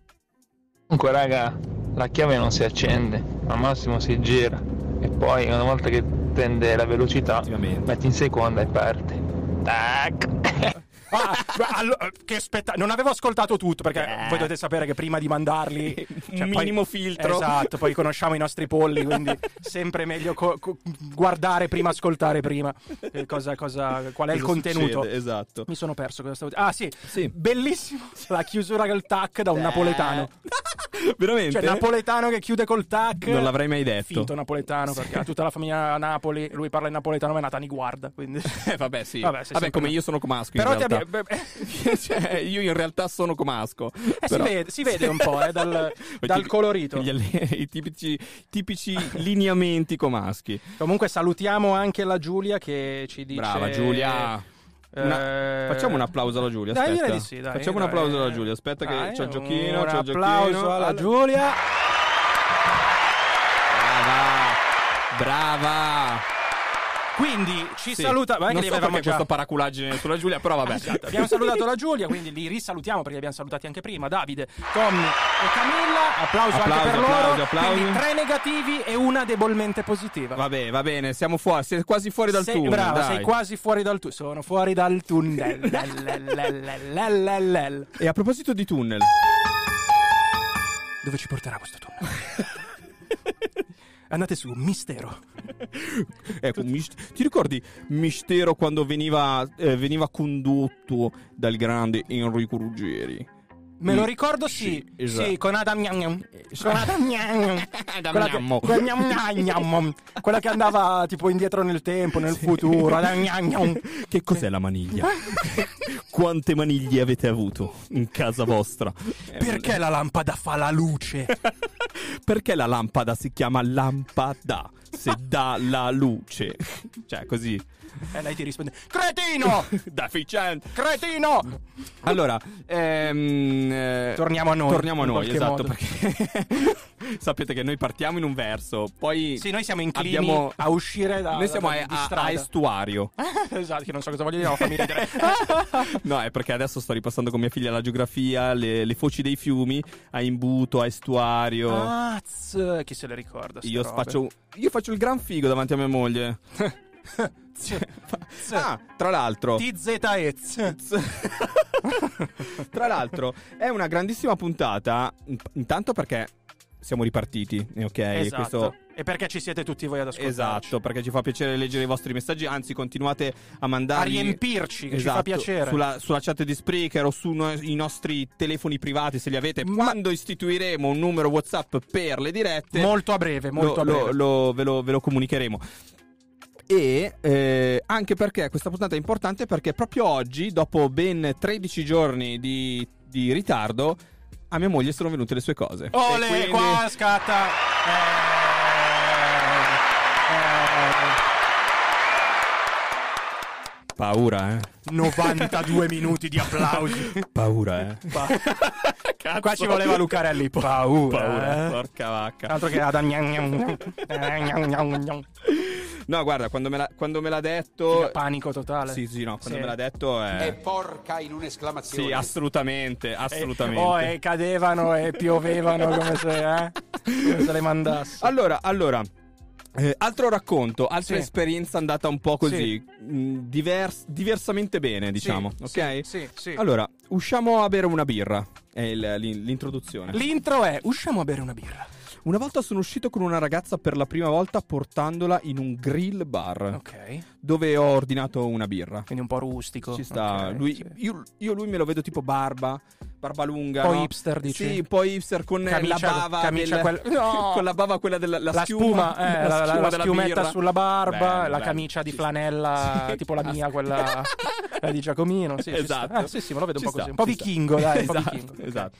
Comunque raga, la chiave non si accende, al massimo si gira e poi una volta che prende la velocità metti in seconda e parte. Tac. Ah, beh, allo- che spetta- non avevo ascoltato tutto perché Eh. voi dovete sapere che prima di mandarli cioè, poi- minimo filtro. Esatto, poi conosciamo i nostri polli, quindi sempre meglio co- co- guardare prima, ascoltare prima. Eh, cosa- cosa- qual è il Cosa contenuto? succede, Esatto. Mi sono perso cosa stavo Ah, sì, bellissimo la chiusura col tac da un napoletano. Veramente? Cioè, napoletano che chiude col tac. Non l'avrei mai detto. Finto napoletano perché ha tutta la famiglia a Napoli. Lui parla in napoletano, ma è nata a Niguarda. Quindi... Eh, vabbè, sì. Vabbè, Vabbè, come io sono comasco. Però ti realtà. Beh, Cioè, io in realtà sono comasco. Eh, Però- si, vede, si vede un po' eh, dal, dal colorito. Gli I tipici, tipici lineamenti comaschi. Comunque salutiamo anche la Giulia che ci dice... Brava Giulia. Una- Eh, Facciamo un applauso alla Giulia. Dai, Aspetta. di sì, dai, Facciamo dai. un applauso alla Giulia. Aspetta, Dai, che c'è il giochino. un c'è il applauso giochino. Alla- Giulia. Brava. Brava. Quindi ci sì. saluta. Ma non so perché già... questo paraculaggine sulla Giulia, però vabbè. Esatto. Abbiamo salutato la Giulia, quindi li risalutiamo perché li abbiamo salutati anche prima. Davide, Tommy e Camilla. Applauso, applauso anche per applauso, loro. Applauso. Quindi tre negativi e una debolmente positiva. Vabbè, va bene, siamo fuori, sei quasi fuori dal sei, tunnel. Bravo, dai. sei quasi fuori dal tunnel. Sono fuori dal tunnel. e a proposito di tunnel. Dove ci porterà questo tunnel? Andate su, mistero. ecco, mis- ti ricordi Mistero quando veniva, eh, veniva condotto dal grande Enrico Ruggeri? Me lo ricordo sì, sì, esatto. con Adam Gnam. Con Adam Gnam. Quella che. Quella che andava tipo indietro nel tempo, nel futuro. Adam Gnam Gnam. Che cos'è la maniglia? Quante maniglie avete avuto in casa vostra? Perché la lampada fa la luce? Perché la lampada si chiama lampada? Se dà la luce. Cioè, così. E lei ti risponde: Cretino! Deficiente. Cretino! Allora, ehm, eh, Torniamo a noi, Torniamo a noi, esatto, modo. perché sapete che noi partiamo in un verso, poi Sì, noi siamo inclini abbiamo- a uscire da. Noi siamo da- a, a- a estuario. esatto, che non so cosa voglio dire, ma fammi ridere. No, è perché adesso sto ripassando con mia figlia la geografia, le, le foci dei fiumi, a imbuto, a estuario. Ah, chi se le ricorda? io, faccio, io faccio il gran figo davanti a mia moglie. Ah, tra l'altro. TZEZ. Tra l'altro, è una grandissima puntata. in- Intanto perché siamo ripartiti, ok? Esatto. Questo- E perché ci siete tutti voi ad ascoltare? Esatto, perché ci fa piacere leggere i vostri messaggi, anzi continuate a A mandarli riempirci, che ci fa Esatto, piacere. Sulla, sulla chat di Spreaker o sui nostri telefoni privati se li avete. Quando istituiremo un numero WhatsApp per le dirette, Molto a breve, molto lo- a breve. lo- lo- ve, lo, ve lo comunicheremo. E eh, anche perché questa puntata è importante perché proprio oggi, dopo ben 13 giorni di, di ritardo, a mia moglie sono venute le sue cose. Ole, quindi- qua scatta. Paura, eh. 92 minuti di applausi. Paura, eh. Qua ci voleva Lucarelli. Paura. Paura, eh. porca vacca. Altro che Adam. No, guarda, quando me l'ha, quando me l'ha detto. Panico totale. Sì, sì, no, quando Sì. me l'ha detto è. E porca in un'esclamazione. Sì, assolutamente, assolutamente. Oh, e cadevano e piovevano come se, eh? come se le mandasse. Allora, allora. Eh, altro racconto, altra Sì. esperienza andata un po' così, mh, divers- diversamente bene, diciamo, Sì, ok? sì, sì, sì. Allora, usciamo a bere una birra, è il- l'in- l'introduzione. L'intro è usciamo a bere una birra. Una volta sono uscito con una ragazza per la prima volta portandola in un grill bar. Ok. Dove ho ordinato una birra. Quindi un po' rustico. Ci sta. Ok, lui, sì. io, io lui me lo vedo tipo barba, barba lunga. Un po' no? hipster, dici? Sì, un po' hipster con Camicia- la bava. camicia del- quel- No! con la bava quella della la La spuma, eh, la, la- schiuma la della schiumetta birra. sulla barba, Bello, la bello. camicia di flanella, Sì, tipo la mia, quella la di Giacomino. Sì, Esatto. Ah, sì, sì, me lo vedo Ci un po' sta, così. Un po' sta. vichingo, dai, esatto, vichingo. esatto.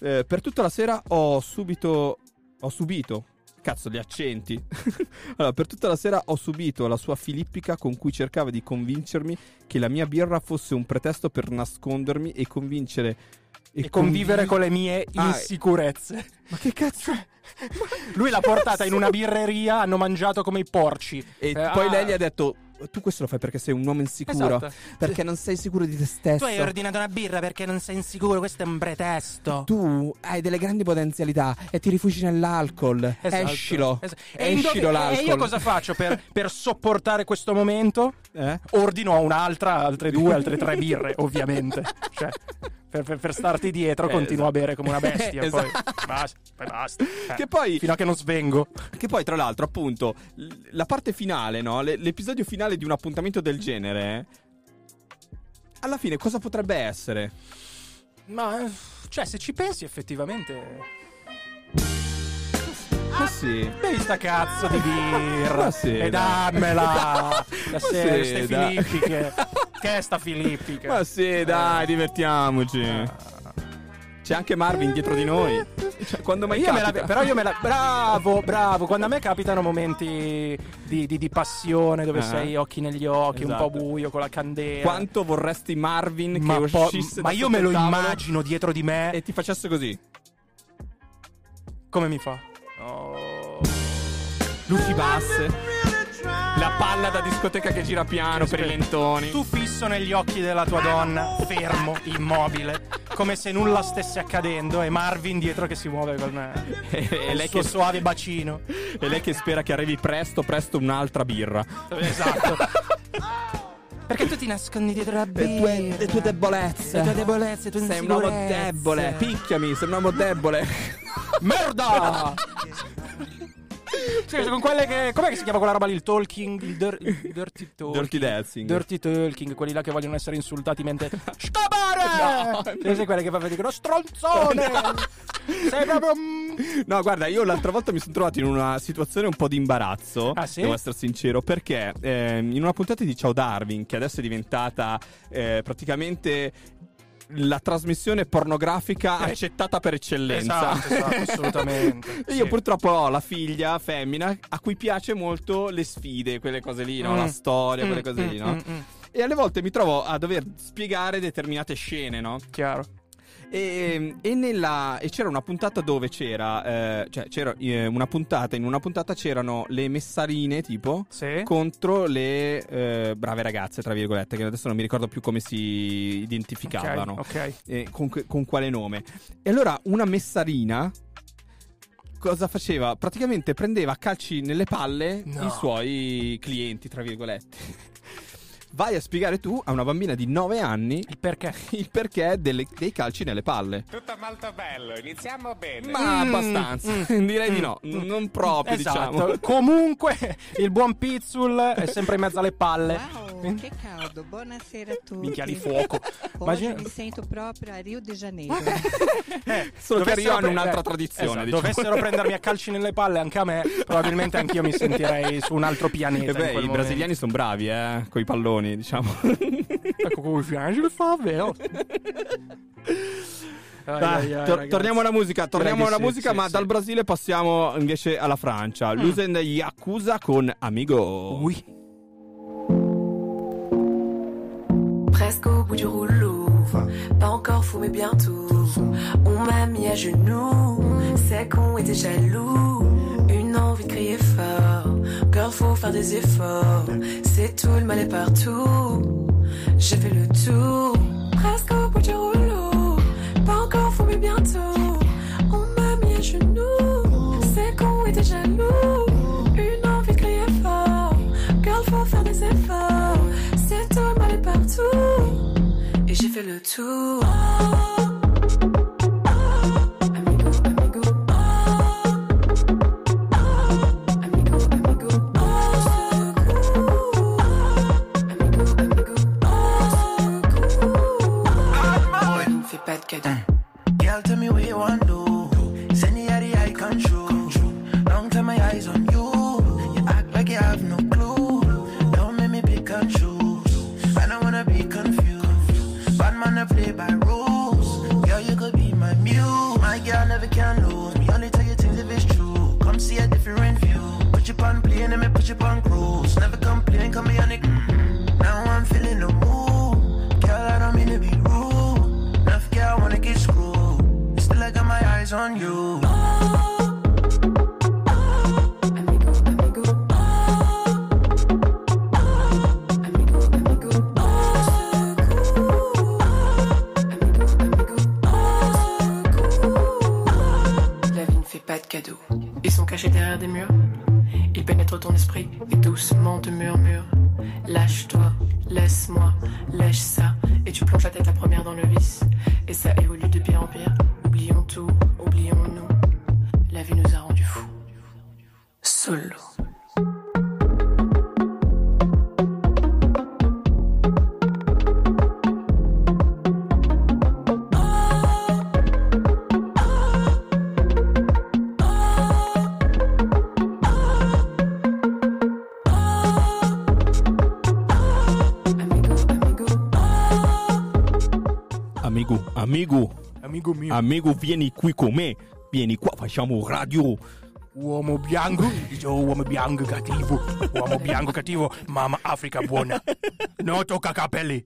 Eh, per tutta la sera ho subito. Ho subito. Cazzo, gli accenti. allora, per tutta la sera ho subito la sua filippica con cui cercava di convincermi che la mia birra fosse un pretesto per nascondermi e convincere. E convivere con le mie Ah, insicurezze. Ma che cazzo? Lui l'ha portata in una birreria, hanno mangiato come i porci. E Eh, poi ah, lei gli ha detto: Tu questo lo fai perché sei un uomo insicuro. Esatto. Perché non sei sicuro di te stesso. Tu hai ordinato una birra perché non sei insicuro, questo è un pretesto. Tu hai delle grandi potenzialità e ti rifugi nell'alcol. Esatto. Escilo. Esatto. E, Escilo l'alcol. e io cosa faccio per, per sopportare questo momento? Eh? Ordino un'altra, altre due, altre tre birre, ovviamente. Cioè, per, per- per starti dietro, Eh, continuo a esatto. bere come una bestia. Esatto. Poi basta. Poi basta. Eh, Che poi- Fino a che non svengo. Che poi, tra l'altro, appunto, la parte finale, no? Le- l'episodio finale di un appuntamento del genere. Alla fine, cosa potrebbe essere? Ma, eh, cioè, se ci pensi, effettivamente. Ma sì. Bevi sta cazzo di birra. Ma sì, e dammela. Ma Ste, sì, ste dai. filippiche. che è sta filippica? Ma sì, dai, divertiamoci. C'è anche Marvin dietro di noi. Cioè, quando mai Io me la- però io me la. Bravo, bravo. Quando a me capitano momenti di, di- di passione dove Ah. sei occhi negli occhi, un Esatto. po' buio con la candela. Quanto vorresti Marvin ma, che uscisse ma io me lo immagino dietro di me. e ti facesse così? Come mi fa? Oh. Luci basse. La palla da discoteca che gira piano per i lentoni. Tu fisso negli occhi della tua donna, fermo, immobile, come se nulla stesse accadendo, e Marvin dietro che si muove con E, il lei suo che, suave bacino. e lei che spera che arrivi presto, presto un'altra birra. Esatto. Perché tu ti nascondi dietro la birra? Le tue, le tue debolezze. Le tue debolezze, le tue Sei un uomo debole. Picchiami, sei un uomo debole. Merda! Sì, con quelle che. Com'è che si chiama quella roba lì? Il talking. Il, dir- il dirty talking. Dirty dancing. Dirty talking, quelli là che vogliono essere insultati mentre. Scapare! No, Sì, sì, quelle che fa dicono stronzone! Sei proprio. un- No, guarda, io l'altra volta mi sono trovato in una situazione un po' di imbarazzo. Ah, sì? Devo essere sincero, perché ehm, in una puntata di Ciao Darwin, che adesso è diventata eh, praticamente la trasmissione pornografica Eh. accettata per eccellenza. Esatto, esatto, assolutamente. Io Sì. purtroppo ho la figlia femmina a cui piace molto le sfide, quelle cose lì, no? Mm. La storia, quelle Mm, cose lì, mm, no? mm, mm. E alle volte mi trovo a dover spiegare determinate scene, no? Chiaro. E, e nella- e c'era una puntata dove c'era, eh, cioè c'era eh, una puntata, in una puntata c'erano le messarine tipo contro le eh, brave ragazze, tra virgolette, che adesso non mi ricordo più come si identificavano, Ok, ok. eh, con, con quale nome. E allora una messarina cosa faceva? Praticamente prendeva a calci nelle palle No. i suoi clienti, tra virgolette. Vai a spiegare tu a una bambina di 9 anni il perché, il perché delle- dei calci nelle palle. Tutto molto bello, iniziamo bene. Ma Mm, abbastanza, mm, direi di mm, no, mm. non proprio Esatto. diciamo. Comunque, il buon Pizzul è sempre in mezzo alle palle. Wow, che caldo, buonasera a tutti. Minchia di fuoco. Oggi mi sento proprio a Rio de Janeiro. Solo che Rio hanno un'altra eh, tradizione. esatto, diciamo. Dovessero prendermi a calci nelle palle anche a me, probabilmente anch'io mi sentirei su un altro pianeta. E in beh, quel i momento. brasiliani sono bravi, eh, con i palloni, diciamo. Ecco come fianci le fa, vero? Ai, Dai, ai, ai, tor- torniamo alla musica, torniamo alla sì, musica, sì, ma sì. dal Brasile passiamo invece alla Francia. Mm. Lusen Yakuza con Amigo. Presque au bout du rouleau, pas encore fou mais bientôt. On m'a mis à genoux, c'est qu'on était jaloux. Une envie de crier fort, girl faut faire des efforts. C'est tout le mal est partout. J'ai fait le tour, presque au bout du rouleau, pas encore fou mais bientôt. On m'a mis à genoux, c'est qu'on était jaloux. Une envie de crier fort, girl faut faire des efforts. C'est tout le mal est partout. Et j'ai fait le tour. Ne fais pas de cadeau. Girl, tell me what you want eyes on you. La vie ne fait pas de cadeaux. Ils sont cachés derrière des murs. Ils pénètrent ton esprit et doucement te murmurent. Lâche-toi, laisse-moi, lèche ça. Amigo mio. amigo, vieni qui con me. Vieni qua, facciamo radio. Uomo bianco, dice uomo bianco cattivo, uomo bianco cattivo, mamma Africa buona. No tocca capelli.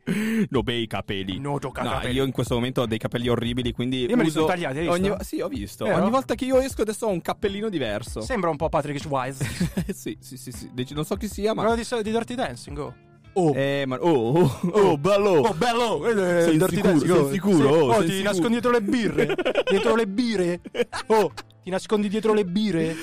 No, bei capelli. No tocca No, capelli. io in questo momento ho dei capelli orribili, quindi Io me li sono tagliati, hai visto? ogni- Sì, ho visto. Vero? Ogni volta che io esco adesso ho un cappellino diverso. Sembra un po' Patrick Wise. sì, sì, sì, sì. Non so chi sia, ma Quello di, di Dirty Dancing, oh. Oh. Eh, ma oh, oh, oh, bello. Oh, bello! eh, Sei Dirty sicuro? Dancing, Sei oh. sicuro? Sì. Oh, Oh, sei ti sicuro? nascondi dietro le birre. dietro le birre. Oh, ti nascondi dietro le birre.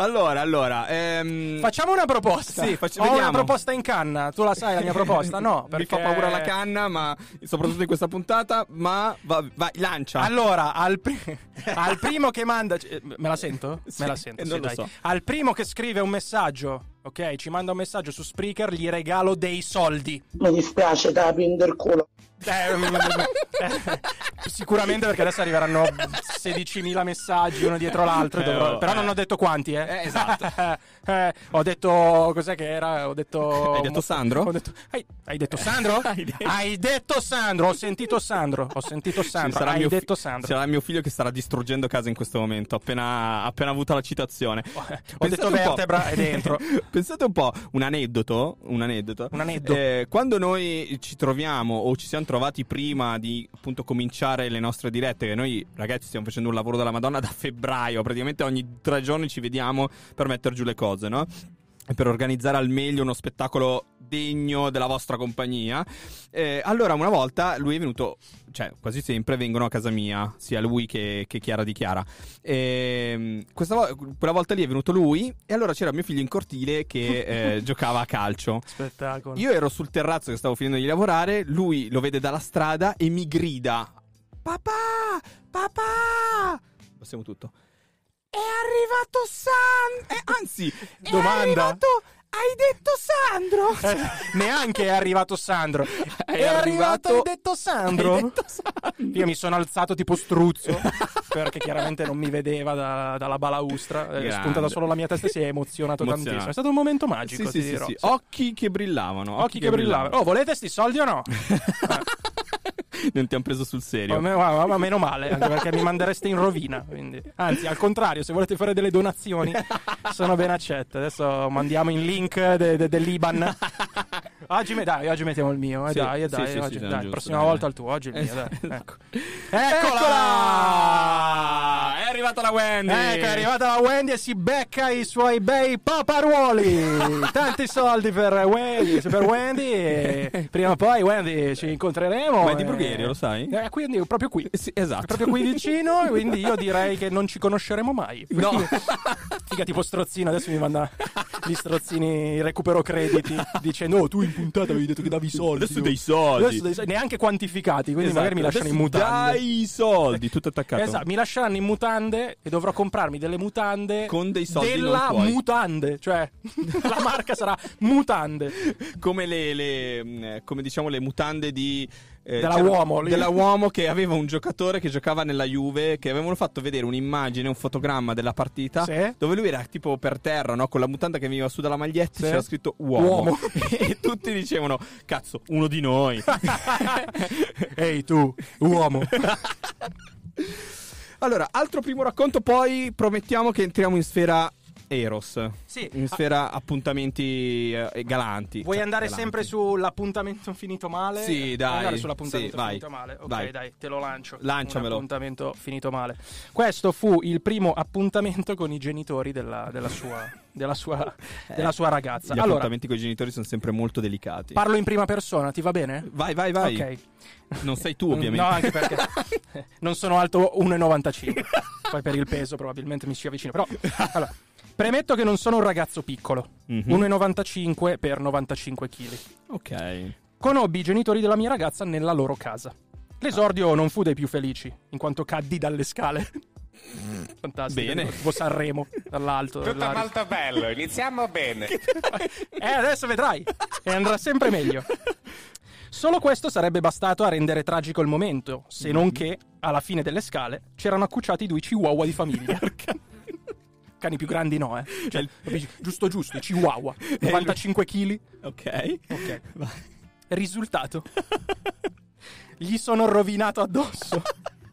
Allora, allora, ehm... Facciamo una proposta. Sì, facci- Ho vediamo. una proposta in canna. Tu la sai la mia proposta? No, Mi perché fa paura la canna, ma soprattutto in questa puntata, ma va- vai, lancia. Allora, al, pri- al primo che manda. eh, Me la sento? Sì, Me la sento, eh, sì, non lo dai. so. Al primo che scrive un messaggio, ok? Ci manda un messaggio su Spreaker, gli regalo dei soldi. Mi dispiace, da prendere il culo. Eh, mm, eh, sicuramente perché adesso arriveranno 16.000 messaggi uno dietro l'altro. Eh, dovrò- oh, Però eh. non ho detto quanti, eh. Eh, esatto. Ho detto. Cos'è che era? Ho detto. Hai detto Sandro? Ho detto- hai, hai detto Sandro? hai, detto... Sandro. Ho sentito Sandro. Ho sentito Sandro. sarà hai fi- detto Sandro. Sarà mio figlio che starà distruggendo casa in questo momento, appena, appena avuto la citazione. Ho Pensate detto vertebra è dentro. Pensate un po', un aneddoto, un aneddoto. Un aneddoto. Eh, quando noi ci troviamo o ci siamo trovati prima di appunto cominciare le nostre dirette, che noi ragazzi stiamo facendo un lavoro della Madonna da febbraio, praticamente ogni tre giorni ci vediamo per mettere giù le cose, no? Per organizzare al meglio uno spettacolo degno della vostra compagnia. Eh, allora, una volta lui è venuto, cioè quasi sempre vengono a casa mia, sia lui che, che Chiara di Chiara. E, questa vo- quella volta lì è venuto lui, e allora c'era mio figlio in cortile che eh, giocava a calcio. Spettacolo. Io ero sul terrazzo che stavo finendo di lavorare, lui lo vede dalla strada e mi grida: Papà! Papà! Passiamo tutto. È arrivato San... Eh, anzi, è Domanda. arrivato... Hai detto Sandro? Eh, neanche è arrivato Sandro. È È, arrivato, arrivato- hai detto Sandro? Hai detto Sandro. Io mi sono alzato tipo struzzo perché chiaramente non mi vedeva da- dalla balaustra. È Grande. spuntata solo la mia testa e si è emozionato Emozionato. tantissimo. È stato un momento magico. Sì, ti sì, sì, dirò. sì. Sì. Occhi che brillavano. Occhi che brillavano. Oh, volete sti soldi o no? non ti hanno preso sul serio. Ma, ma- ma meno male, anche perché mi mandereste in rovina. quindi. Anzi, al contrario, se volete fare delle donazioni, sono ben accette. Adesso mandiamo in link de- de- dell'Iban. Oggi, me- dai, oggi mettiamo il mio. eh, Sì, dai, eh, dai, sì, sì, oggi- sì, dai, giusto, prossima dai. volta il tuo, oggi il mio. Dai. Esatto. Ecco. Eccola! È arrivata la Wendy! Ecco, è arrivata la Wendy e si becca i suoi bei paparuoli. Tanti soldi per Wendy, per Wendy prima o poi Wendy ci incontreremo. Wendy Brugherio, lo sai? Eh, quindi proprio qui. Sì, esatto. Proprio qui vicino, quindi io direi che non ci conosceremo mai. No. Figa tipo strozzino, adesso mi manda gli strozzini recupero crediti dicendo "Oh, tu in puntata avevi detto che davi i soldi". Adesso dei soldi. Adesso dei soldi, neanche quantificati, quindi Esatto. magari mi lasciano in Adesso mutande. Dai i soldi, tutto attaccato. Esatto, mi lasceranno in mutande e dovrò comprarmi delle mutande Con dei soldi della mutande, cioè la marca sarà mutande. come le, le, mh, come diciamo le mutande di eh, Della Uomo, della Uomo che aveva un giocatore che giocava nella Juve che avevano fatto vedere un'immagine un fotogramma della partita Sì. dove lui era tipo per terra no? con la mutanda che veniva su dalla maglietta Sì. c'era scritto uomo, Uomo. e tutti dicevano cazzo uno di noi Ehi tu, uomo. allora altro primo racconto poi promettiamo che entriamo in sfera Eros Sì. in sfera appuntamenti eh, galanti Vuoi Cioè, andare galanti. sempre sull'appuntamento finito male? Sì, dai. Vuoi andare sull'appuntamento Sì, vai. finito male. Ok, Vai. dai, te lo lancio. Lanciamelo. Un appuntamento finito male. Questo fu il primo appuntamento con i genitori della, della sua, della, sua, della sua ragazza. gli Allora, appuntamenti con i genitori sono sempre molto delicati parlo in prima persona, ti va bene? vai vai vai Ok. non sei tu ovviamente No, anche perché non sono alto 1,95. Poi per il peso probabilmente mi ci avvicino. Però, allora, premetto che non sono un ragazzo piccolo. Mhm. 1,95 per 95 kg. ok Conobbi i genitori della mia ragazza nella loro casa. L'esordio non fu dei più felici, in quanto caddi dalle scale. Fantastico. Bene. Tipo Sanremo, dall'alto. Tutto dall'aria. molto bello, iniziamo bene. Eh, adesso vedrai. E andrà sempre meglio. Solo questo sarebbe bastato a rendere tragico il momento, se non che, alla fine delle scale, c'erano accucciati due chihuahua di famiglia. Cani più grandi no, eh. Cioè, capisci? giusto giusto, chihuahua. 95 kg. ok Ok. Risultato. Gli sono rovinato addosso.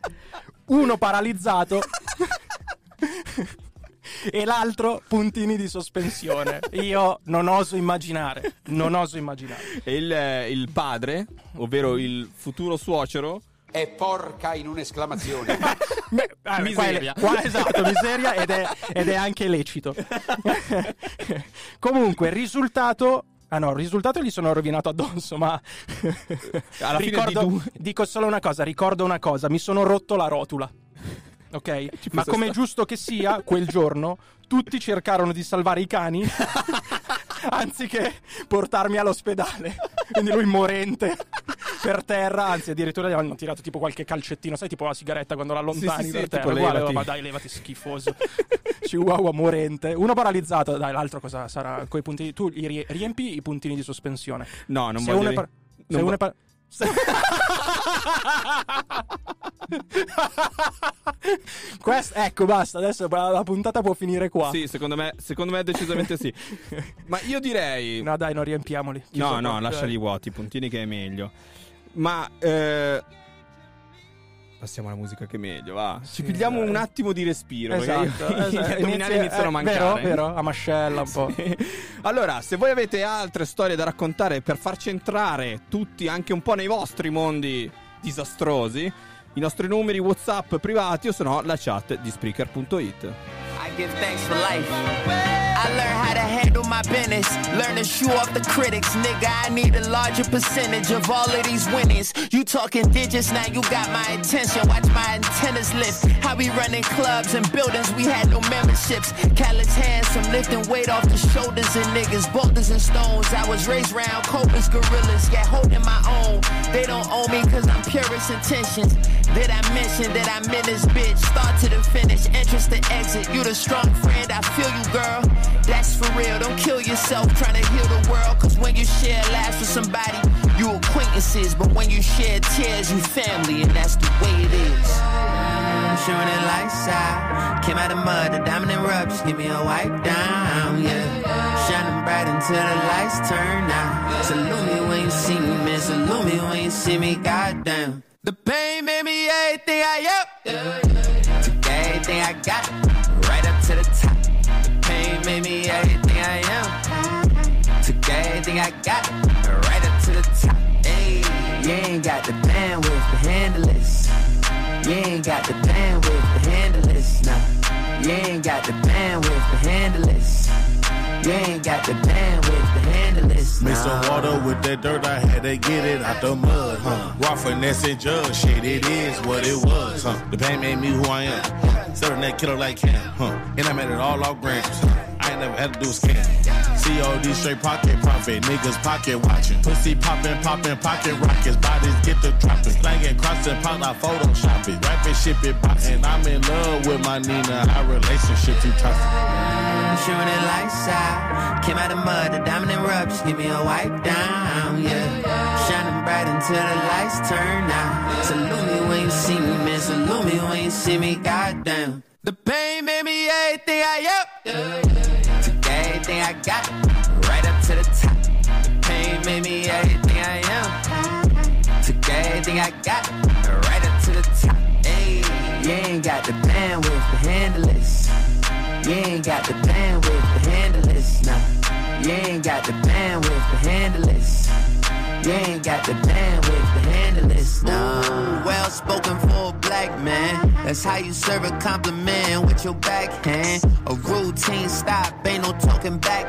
Uno paralizzato. e l'altro puntini di sospensione. Io non oso immaginare. Non oso immaginare. E il, eh, il padre, ovvero il futuro suocero, È porca in un'esclamazione. Beh, ah, Miseria. Qua è, qua- esatto, miseria ed è, ed è anche lecito. Comunque, il risultato. Ah no, il risultato gli sono rovinato addosso, ma. Alla fine ricordo, di due- Dico solo una cosa: ricordo una cosa, mi sono rotto la rotula. Ok? Ma come sta- giusto che sia, quel giorno tutti cercarono di salvare i cani anziché portarmi all'ospedale. Quindi lui morente per terra, anzi addirittura gli hanno tirato tipo qualche calcettino, sai tipo la sigaretta quando la allontani Sì, per sì, terra. tipo Uguale, ma dai, levati schifoso. Chihuahua morente. Uno paralizzato, dai, l'altro cosa sarà? Coi puntini tu gli rie- riempi i puntini di sospensione. no, non se voglio uno par- se non uno è par- Quest- ecco, basta. Adesso la, la puntata può finire qua. Sì, secondo me, secondo me decisamente sì. Ma io direi. No, dai, non riempiamoli. No, Chiuso no, proprio. lasciali vuoti, i puntini che è meglio. Ma eh, passiamo alla musica che è meglio, va. Ci pigliamo dai. un attimo di respiro, Esatto, esatto. addominali Inizia- iniziano a eh, mancare. Vero, vero, a mascella un po'. Allora, se voi avete altre storie da raccontare per farci entrare tutti anche un po' nei vostri mondi disastrosi, i nostri numeri WhatsApp privati o se no la chat di Spreaker.it. I give thanks for life. I learned how to handle my business. Learn to shoo off the critics. Nigga, I need a larger percentage of all of these winnings. You talking digits, now you got my attention. Watch my antennas lift. How we running clubs and buildings, we had no memberships. Callous hands from lifting weight off the shoulders of niggas. Boulders and stones. I was raised round cobras, gorillas. Yeah, holding my own. They don't own me cause I'm purest intentions. Did I mention that I'm in this bitch? Start to the finish, entrance to exit. You the strong friend, I feel you, girl. That's for real. Don't kill yourself trying to heal the world. Cause when you share laughs with somebody, you acquaintances. But when you share tears, you family. And that's the way it is. I'm showing it lights out. Came out of mud, the diamond rub. Just give me a wipe down, yeah. Shining bright until the lights turn out. Salute me when you see me, man. Salute me when you see me, goddamn. The pain made me everything I am. Everything I got, to the top. The pain made me everything I am. Took everything I got, right up to the top. Hey, you ain't got the bandwidth to handle this. You ain't got the bandwidth to handle this. Nah, you ain't got the bandwidth to handle this. You ain't got the bandwidth to handle this. Mix some water with that dirt, I had to get it out the mud, huh? Raw finesse and judge, shit, it is what it was, huh? The pain made me who I am, huh? Serving that killer like him, huh? And I made it all off grams, huh? I ain't never had to do a scam. COD straight pocket profit, niggas pocket watching. Pussy poppin', poppin', pocket rockets, bodies get the dropping. Slangin', crossin', pop, I Photoshop it. Rap it, ship it, boxin'. I'm in love with my Nina, our relationship too toxic. Shooting it lights out. Came out of mud, the diamond rub. Just give me a wipe down, yeah. Shining bright until the lights turn out. Salute me when you see me, man. Salute me when you see me, goddamn. The pain made me everything I am. Took everything I got, right up to the top. The pain made me everything I am. Took everything I got, right up to the top. Hey, you ain't got the bandwidth to handle this. You ain't got the bandwidth to handle this, nah. You ain't got the bandwidth to handle this. You ain't got the bandwidth to handle this, nah. Well spoken for a black man. That's how you serve a compliment with your backhand. A routine stop, ain't no talking back.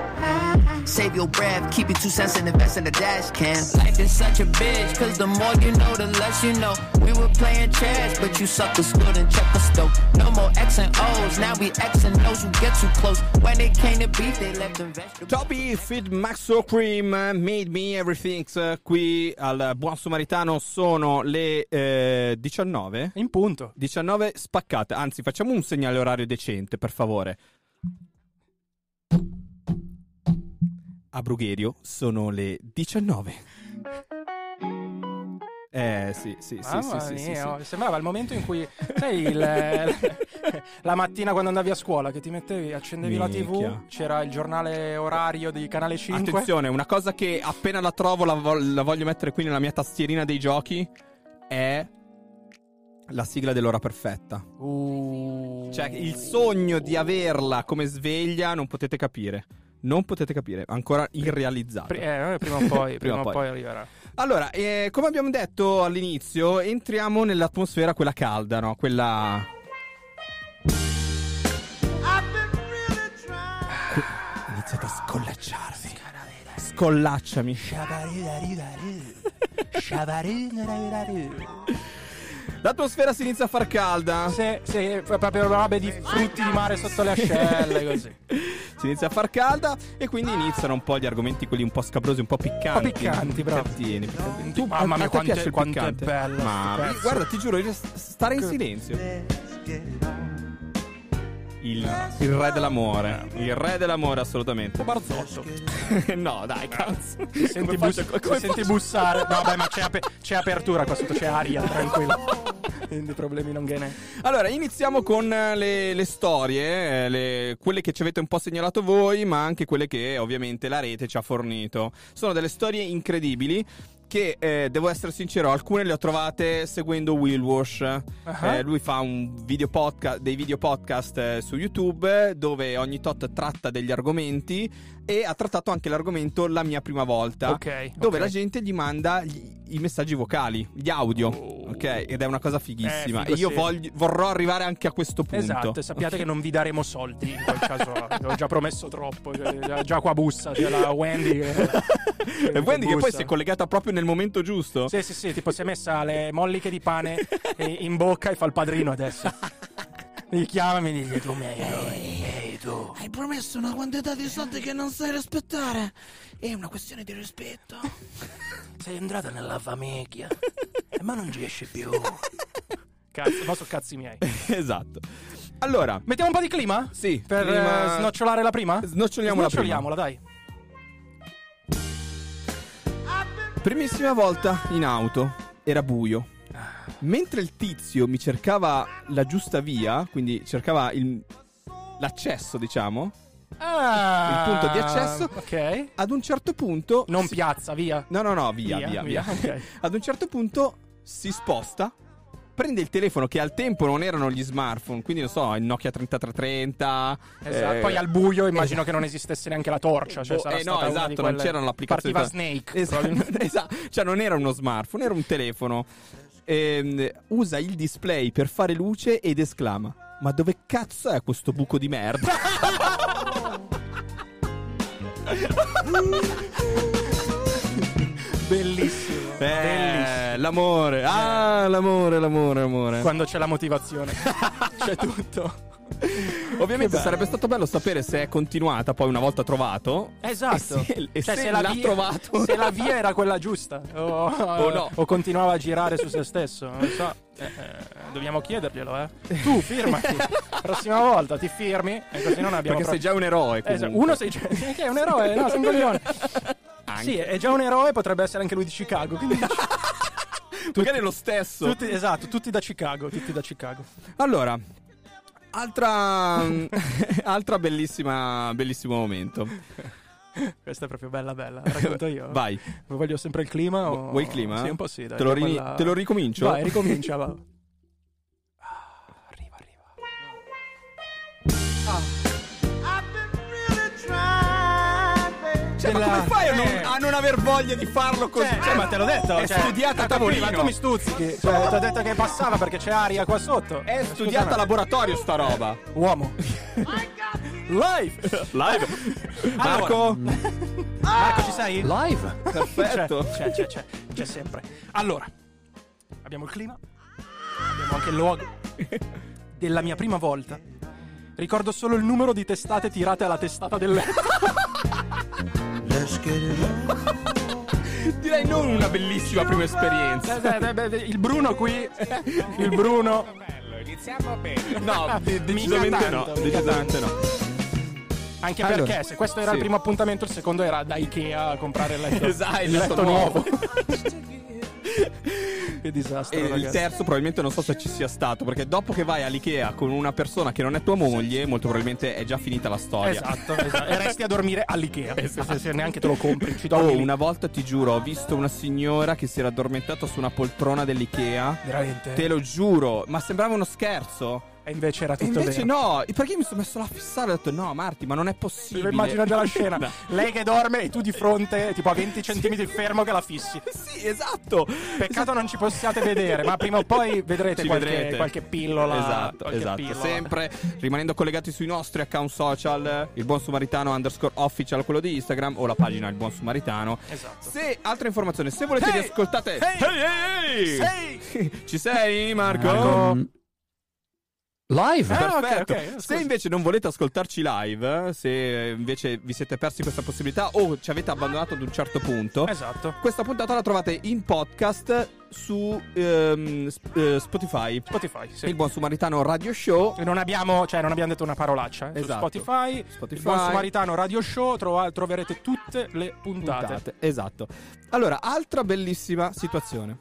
Save your breath, keep your two cents and invest in the dash cam. Life is such a bitch, cause the more you know, the less you know. We were playing chess, but you suckers couldn't check us though. No more X and O's, now we X and O's who get too close. When it came to beef, they left them vegetables. Toby Feed Maxo Cream uh, Made Me Everything qui al Buon Samaritano sono le eh, 19 in punto. 19 spaccate anzi facciamo un segnale orario decente per favore. A Brugherio sono le 19 eh sì sì sì Mamma sì, sì, sì, mia, sì. oh, sembrava il momento in cui sai il- la mattina quando andavi a scuola che ti mettevi accendevi la Minchia. TV c'era il giornale orario di canale 5 Attenzione, una cosa che appena la trovo la, vo- la voglio mettere qui nella mia tastierina dei giochi è la sigla dell'ora perfetta. Uh. Cioè, il sogno di averla come sveglia non potete capire. Non potete capire, ancora irrealizzato. Pri- eh, prima o poi, prima o poi arriverà. Allora, eh, come abbiamo detto all'inizio, entriamo nell'atmosfera quella calda, no? Quella Iniziate a scollacciarvi. Scollacciami. L'atmosfera si inizia a far calda. Sì, sì, proprio robe di frutti di mare sotto le ascelle, così. Si inizia a far calda e quindi iniziano un po' gli argomenti quelli un po' scabrosi, un po' piccanti. Un po' piccanti, bravo. Piccantini, piccantini. Tu, Mamma mia, quanto è- piace quanto è bello Ma guarda, ti giuro, stare in silenzio. Il, il re dell'amore. Il re dell'amore, assolutamente. Barzotto. no, dai, cazzo. Senti, bus- faccio- senti bussare. No, beh, ma c'è, ape- c'è apertura qua sotto, c'è aria, tranquillo. Quindi problemi non ghene. Allora, iniziamo con eh, le, le storie, eh, le- quelle che ci avete un po' segnalato voi, ma anche quelle che ovviamente la rete ci ha fornito. Sono delle storie incredibili che, eh, devo essere sincero, alcune le ho trovate seguendo Will Wash. Ah. Eh, lui fa un video podcast, dei video podcast eh, su YouTube dove ogni tot tratta degli argomenti e ha trattato anche l'argomento La mia prima volta, Ok, dove ok. la gente gli manda gli- i messaggi vocali, gli audio, ok? Ed è una cosa fighissima. Oh. Eh, e io sì. voglio- vorrò arrivare anche a questo punto. Esatto, sappiate che non vi daremo soldi in quel caso. Ho già promesso troppo. cioè, Già, già qua bussa, c'è la Wendy. Che, E Wendy che poi bussa. si è collegata proprio nel momento giusto. Sì, sì, sì, tipo si è messa le molliche di pane eh, in bocca e fa il padrino adesso. Mi chiama e mi dice tu mi ehi tu. Hai promesso una quantità di soldi che non sai rispettare. È una questione di rispetto. Sei entrata nella famiglia. ma non ci esci più. Cazzo, ma sono cazzi miei. esatto. Allora, Mettiamo un po' di clima? Sì, Per clima- eh, snocciolare la prima? Snoccioliamola prima. Snoccioliamola, dai. primissima volta in auto, era buio. Mentre il tizio mi cercava la giusta via, quindi cercava il- l'accesso, diciamo, Ah, il punto di accesso, Ok. ad un certo punto... Non si- piazza, via. No, no, no, via, Via, via, via. via, ok. Ad un certo punto si sposta, prende il telefono che al tempo non erano gli smartphone, quindi non so, il Nokia 3330. Esatto. eh, Poi al buio immagino che non esistesse neanche la torcia. Cioè sarà eh, no, esatto, non c'erano l'applicazione. Partiva Snake. Esatto, esatto. Cioè, non era uno smartphone, era un telefono. Ehm, usa il display per fare luce ed esclama: Ma dove cazzo è questo buco di merda? Bellissimo. Eh, Bellissimo. L'amore, ah, l'amore, l'amore, l'amore. Quando c'è la motivazione. c'è tutto. Ovviamente sarebbe stato bello sapere se è continuata poi una volta trovato. Esatto. E se, e Cioè, se se la l'ha via- trovato. Se la via era quella giusta. O, O no. o continuava a girare su se stesso. Non so. Eh, eh, dobbiamo chiederglielo, eh. Tu firmati. Prossima volta ti firmi. E così non abbiamo. Perché sei pro- già un eroe. Esatto. Uno sei già. Che è un eroe? No, sei un coglione. Sì, è già un eroe, potrebbe essere anche lui di Chicago. Quindi Magari è lo stesso. tutti, esatto, tutti da Chicago, tutti da Chicago. Allora, altra, altra bellissima, bellissimo momento. Questa è proprio bella bella, la racconto io. Vai. Voglio sempre il clima o... Vuoi il clima? Sì, un po' sì, dai. Te lo, ri- quella- te lo ricomincio? Vai, ricomincia, va. Cioè, ma Della- come fai a non, eh. a non aver voglia di farlo così? Cioè, ma te l'ho detto, È cioè, studiata a tanto prima, tavolino. tu mi stuzzichi. Cioè, ti ho detto che passava perché c'è aria qua sotto. È studiata a laboratorio sta roba. Uomo. Live. Live. Marco? Marco, ci sei? Live. Perfetto. C'è, c'è, c'è, c'è sempre. Allora, abbiamo il clima, abbiamo anche il luogo della mia prima volta. Ricordo solo il numero di testate tirate alla testata del letto. Direi non una bellissima prima esperienza. Eh, eh, eh, Il Bruno qui, il Bruno. Iniziamo bene. No, decisamente no. Decisamente no. Anche Allora, perché se questo era sì. il primo appuntamento, il secondo era da Ikea a comprare il letto, Esatto, il il letto letto nuovo. che disastro, E il ragazzi. terzo probabilmente non so se ci sia stato, perché dopo che vai all'Ikea con una persona che non è tua moglie, molto probabilmente è già finita la storia. Esatto, esatto. E resti a dormire all'Ikea. Se, se neanche te lo compri, ci Oh, una volta ti giuro, ho visto una signora che si era addormentata su una poltrona dell'Ikea. Veramente? Te lo giuro, ma sembrava uno scherzo. E invece era E tutto invece vero. no, perché io mi sono messo là a fissare e ho detto no Marti, ma non è possibile. Immagina già la scena. No. Lei che dorme e tu di fronte, tipo a 20 cm fermo che la fissi. Sì, esatto. Peccato non ci possiate vedere, ma prima o poi vedrete, Ci qualche, vedrete. qualche pillola. Esatto, qualche esatto. pillola. Sempre rimanendo collegati sui nostri account social, il buon sumaritano underscore official, quello di Instagram, o la pagina il buon sumaritano. Esatto. Se altre informazioni, se volete Hey! vi ascoltate. Hey! hey! Ci sei, Marco? Marco? Live? Ah, Perfetto. ok, scusa. se invece non volete ascoltarci live, se invece vi siete persi questa possibilità o ci avete abbandonato ad un certo punto, Esatto. questa puntata la trovate in podcast su ehm, eh, Spotify. Spotify, sì. Il buon sumaritano radio show. E Non abbiamo, cioè, non abbiamo detto una parolaccia. eh. Su Esatto. Spotify, Spotify. il buon Sumaritano Radio Show, trova- troverete tutte le puntate. puntate. Esatto. Allora, altra bellissima situazione.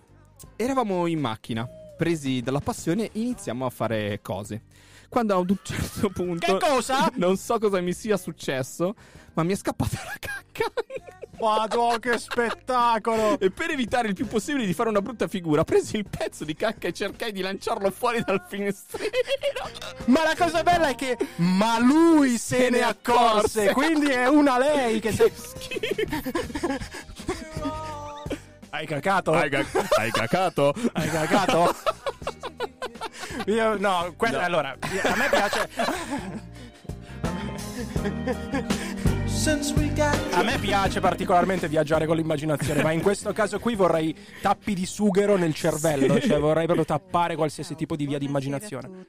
Eravamo in macchina. Presi dalla passione, iniziamo a fare cose. Quando ad un certo punto. Che cosa? Non so cosa mi sia successo, ma mi è scappata la cacca. Madò, che spettacolo! E per evitare il più possibile di fare una brutta figura, presi il pezzo di cacca e cercai di lanciarlo fuori dal finestrino. Ma la cosa bella è che. Ma lui se, ne accorse! Quindi è una lei che sei. Hai cacato? Hai, ca- hai cacato? Hai cacato? Io, no, que- allora, a me piace. A me piace particolarmente viaggiare con l'immaginazione, ma in questo caso qui vorrei tappi di sughero nel cervello, cioè vorrei proprio tappare qualsiasi tipo di via di immaginazione.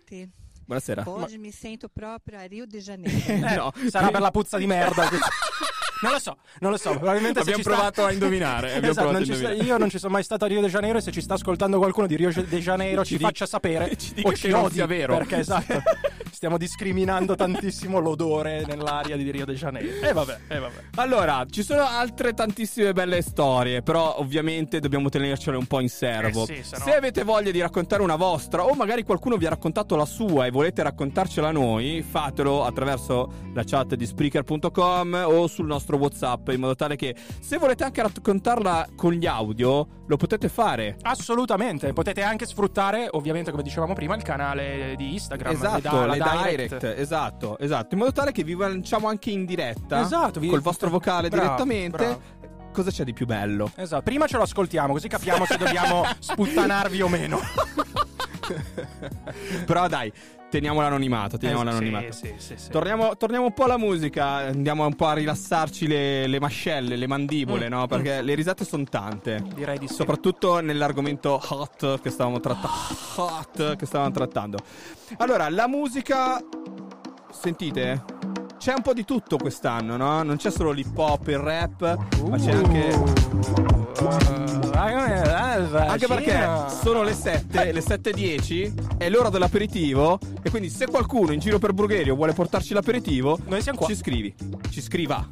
Buonasera. Oggi mi sento proprio a Rio de Janeiro. Eh, No. Sarà per la puzza di merda. Non lo so, non lo so. Probabilmente Abbiamo ci sta- provato a indovinare, abbiamo Esatto, provato non a ci sta- indovinare. io non ci sono mai stato a Rio de Janeiro e se ci sta ascoltando qualcuno di Rio de Janeiro ci, Ci faccia sapere ci dica o che ci odi, vero. Perché esatto, stiamo discriminando tantissimo l'odore nell'aria di Rio de Janeiro. E vabbè, e vabbè. Allora, ci sono altre tantissime belle storie, però ovviamente dobbiamo tenercele un po' in servo. Eh sì, se no- Se avete voglia di raccontare una vostra o magari qualcuno vi ha raccontato la sua e volete raccontarcela a noi, fatelo attraverso la chat di Spreaker.com o sul nostro WhatsApp in modo tale che se volete anche raccontarla con gli audio lo potete fare. Assolutamente, potete anche sfruttare, ovviamente come dicevamo prima, il canale di Instagram. Esatto, le, le da- la direct. esatto, esatto, in modo tale che vi lanciamo anche in diretta Esatto, vi- col vostro vocale Bravo, direttamente. bravo. Cosa c'è di più bello? Esatto, prima ce lo ascoltiamo così capiamo se dobbiamo sputtanarvi o meno. Però dai, teniamo l'anonimato, teniamo Eh, l'anonimato. sì, sì, sì. Torniamo, torniamo un po' alla musica, andiamo un po' a rilassarci le, le mascelle, le mandibole, Mm, no? Perché le risate sono tante. Direi di sì. Soprattutto nell'argomento hot che stavamo trattando. Hot che stavamo trattando. Allora, la musica. Sentite? C'è un po' di tutto quest'anno, no? Non c'è solo l'hip hop, il rap, ma c'è anche. Anche perché sono le 7, le 7.10, è l'ora dell'aperitivo. E quindi, se qualcuno in giro per Brugherio vuole portarci l'aperitivo, Noi siamo qua. ci scrivi. Ci scriva.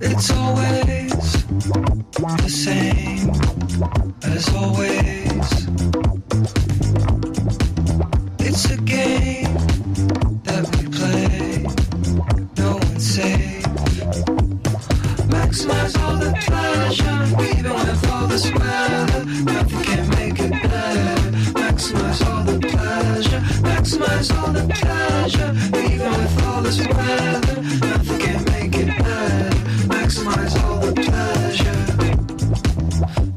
It's always the same as always. It's a game Maximize all the pleasure, even with all this weather. Nothing can make it better. Maximize all the pleasure. Maximize all the pleasure, even with all this weather. Nothing can make it better. Maximize all the pleasure.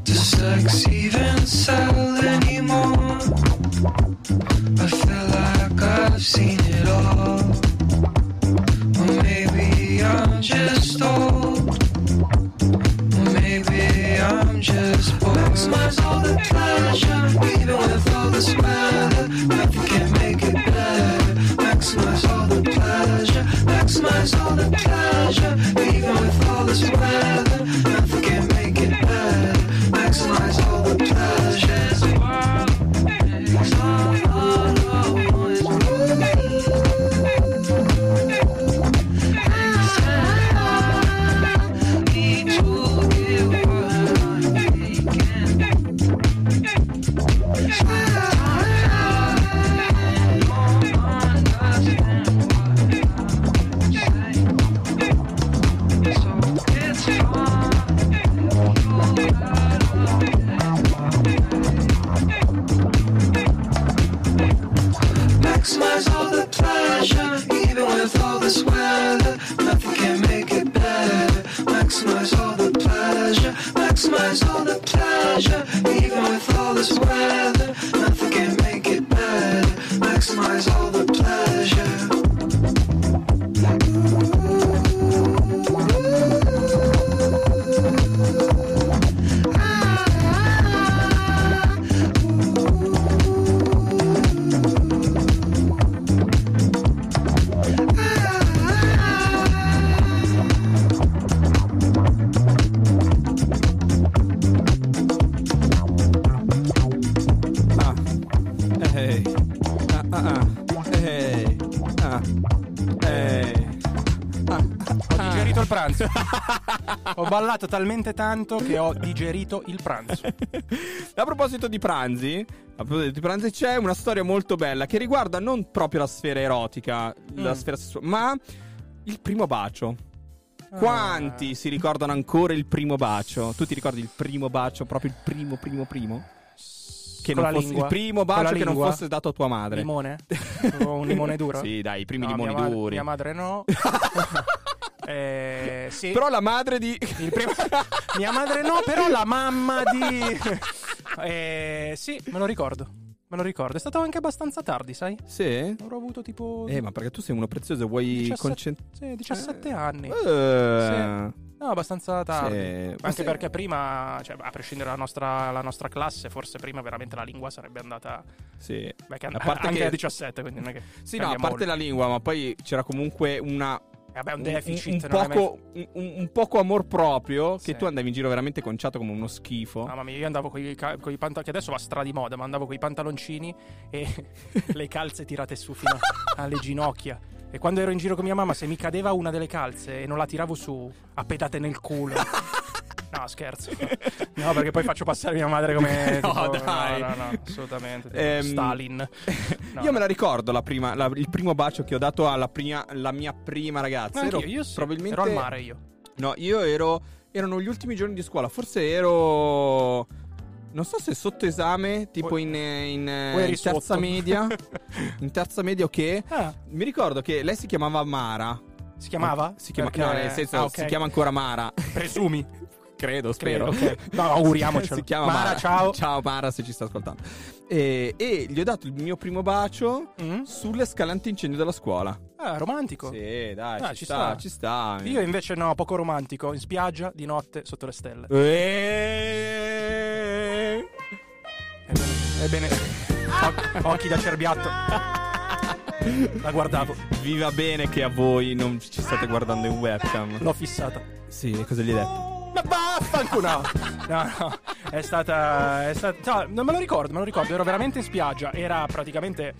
Does sex even sell anymore? I feel like I've seen it all. Maximize all the pleasure, even with all this weather. Nothing can make it better. Maximize all the pleasure. Maximize all the pleasure, ballato talmente tanto che ho digerito il pranzo. A proposito di pranzi, a proposito di pranzi, c'è una storia molto bella che riguarda non proprio la sfera erotica, la Mm. sfera sessuale, ma il primo bacio. Ah. Quanti si ricordano ancora il primo bacio? Tu ti ricordi il primo bacio, proprio il primo, primo, primo? Che non la fosse lingua? il primo la bacio che non fosse dato a tua madre. Limone? Un limone duro? Sì, dai, i primi No, limoni mia duri. Mia madre no. Eh, sì. Però la madre di. Primo- Mia madre no, però la mamma di. Eh, sì, me lo ricordo. Me lo ricordo. È stato anche abbastanza tardi, sai? Sì? Avrò avuto tipo. Eh, ma perché tu sei uno prezioso e vuoi 17 concentrare. Sì, 17 anni. Eh. Sì. No, abbastanza tardi. Sì. Anche se- perché prima, cioè, a prescindere dalla nostra, dalla nostra classe, forse prima veramente la lingua sarebbe andata. Sì. Beh, che A parte anche che- a 17, quindi non è che. Sì, no, a parte la lingua, ma poi c'era comunque una. Vabbè, un un- deficit, Un, è poco, un, un- un poco amor proprio. Che Sì. tu andavi in giro veramente conciato come uno schifo. Mamma mia, io andavo con i pantaloni, che adesso va stra di moda, ma andavo con i pantaloncini e le calze tirate su fino alle ginocchia. E quando ero in giro con mia mamma, se mi cadeva una delle calze e non la tiravo su, a pedate nel culo. No, scherzo. No, perché poi faccio passare mia madre come. No, tipo- dai. No, no, no, assolutamente. Ehm, Stalin. No, io me la ricordo la prima, la- il primo bacio che ho dato alla prima, alla mia prima ragazza. Ero io sì, probabilmente. ero al mare io. No, io ero. Erano gli ultimi giorni di scuola. Forse ero. Non so se sotto esame, tipo in, in, O in terza media. in terza media, ok. Ah. Mi ricordo che lei si chiamava Mara. Si chiamava? Si chiama, Perché- no, nel senso, ah, ok. si chiama ancora Mara. Presumi. Credo, spero. Credo, ok. No, auguriamocelo. si chiama Mara, Mara. ciao. Ciao Mara, se ci sta ascoltando. E, e gli ho dato il mio primo bacio Mm? sulle scale antincendio della scuola. Ah, romantico. Sì, dai, Ah, ci, ci sta, sta. ci sta. Io invece no, poco romantico, in spiaggia, di notte, sotto le stelle. Eh. Ebbene, o- occhi da cerbiatto. La guardavo. Viva bene che a voi non ci state guardando in webcam. L'ho fissata. Sì, cosa gli hai detto? Ma vaffanculo! No, no, no. È stata. È stata. no, non me lo ricordo, me lo ricordo. Ero veramente in spiaggia. Era praticamente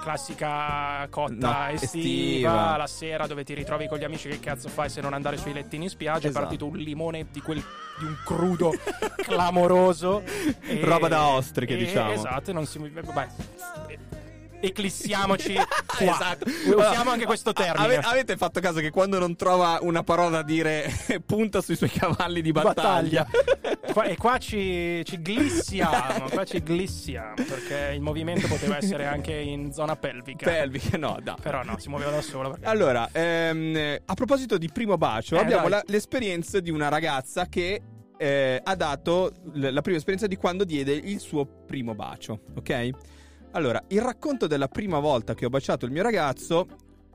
classica cotta No, estiva, estiva. la sera dove ti ritrovi con gli amici. Che cazzo fai se non andare sui lettini in spiaggia? Esatto. È partito un limone di quel. di un crudo clamoroso. E- Roba da ostriche, e- diciamo. Esatto, non si. Vabbè. Eclissiamoci qua. Esatto. Usiamo anche questo termine. Ave- avete fatto caso che quando non trova una parola da dire punta sui suoi cavalli di battaglia. Qua- e qua ci, ci glissiamo, qua ci glissiamo, perché il movimento poteva essere anche in zona pelvica. Pelviche, no, dai. Però no, si muoveva da solo. perché- Allora, ehm, a proposito di primo bacio, Eh, abbiamo la- l'esperienza di una ragazza che eh, ha dato l- la prima esperienza di quando diede il suo primo bacio, ok? Allora, il racconto della prima volta che ho baciato il mio ragazzo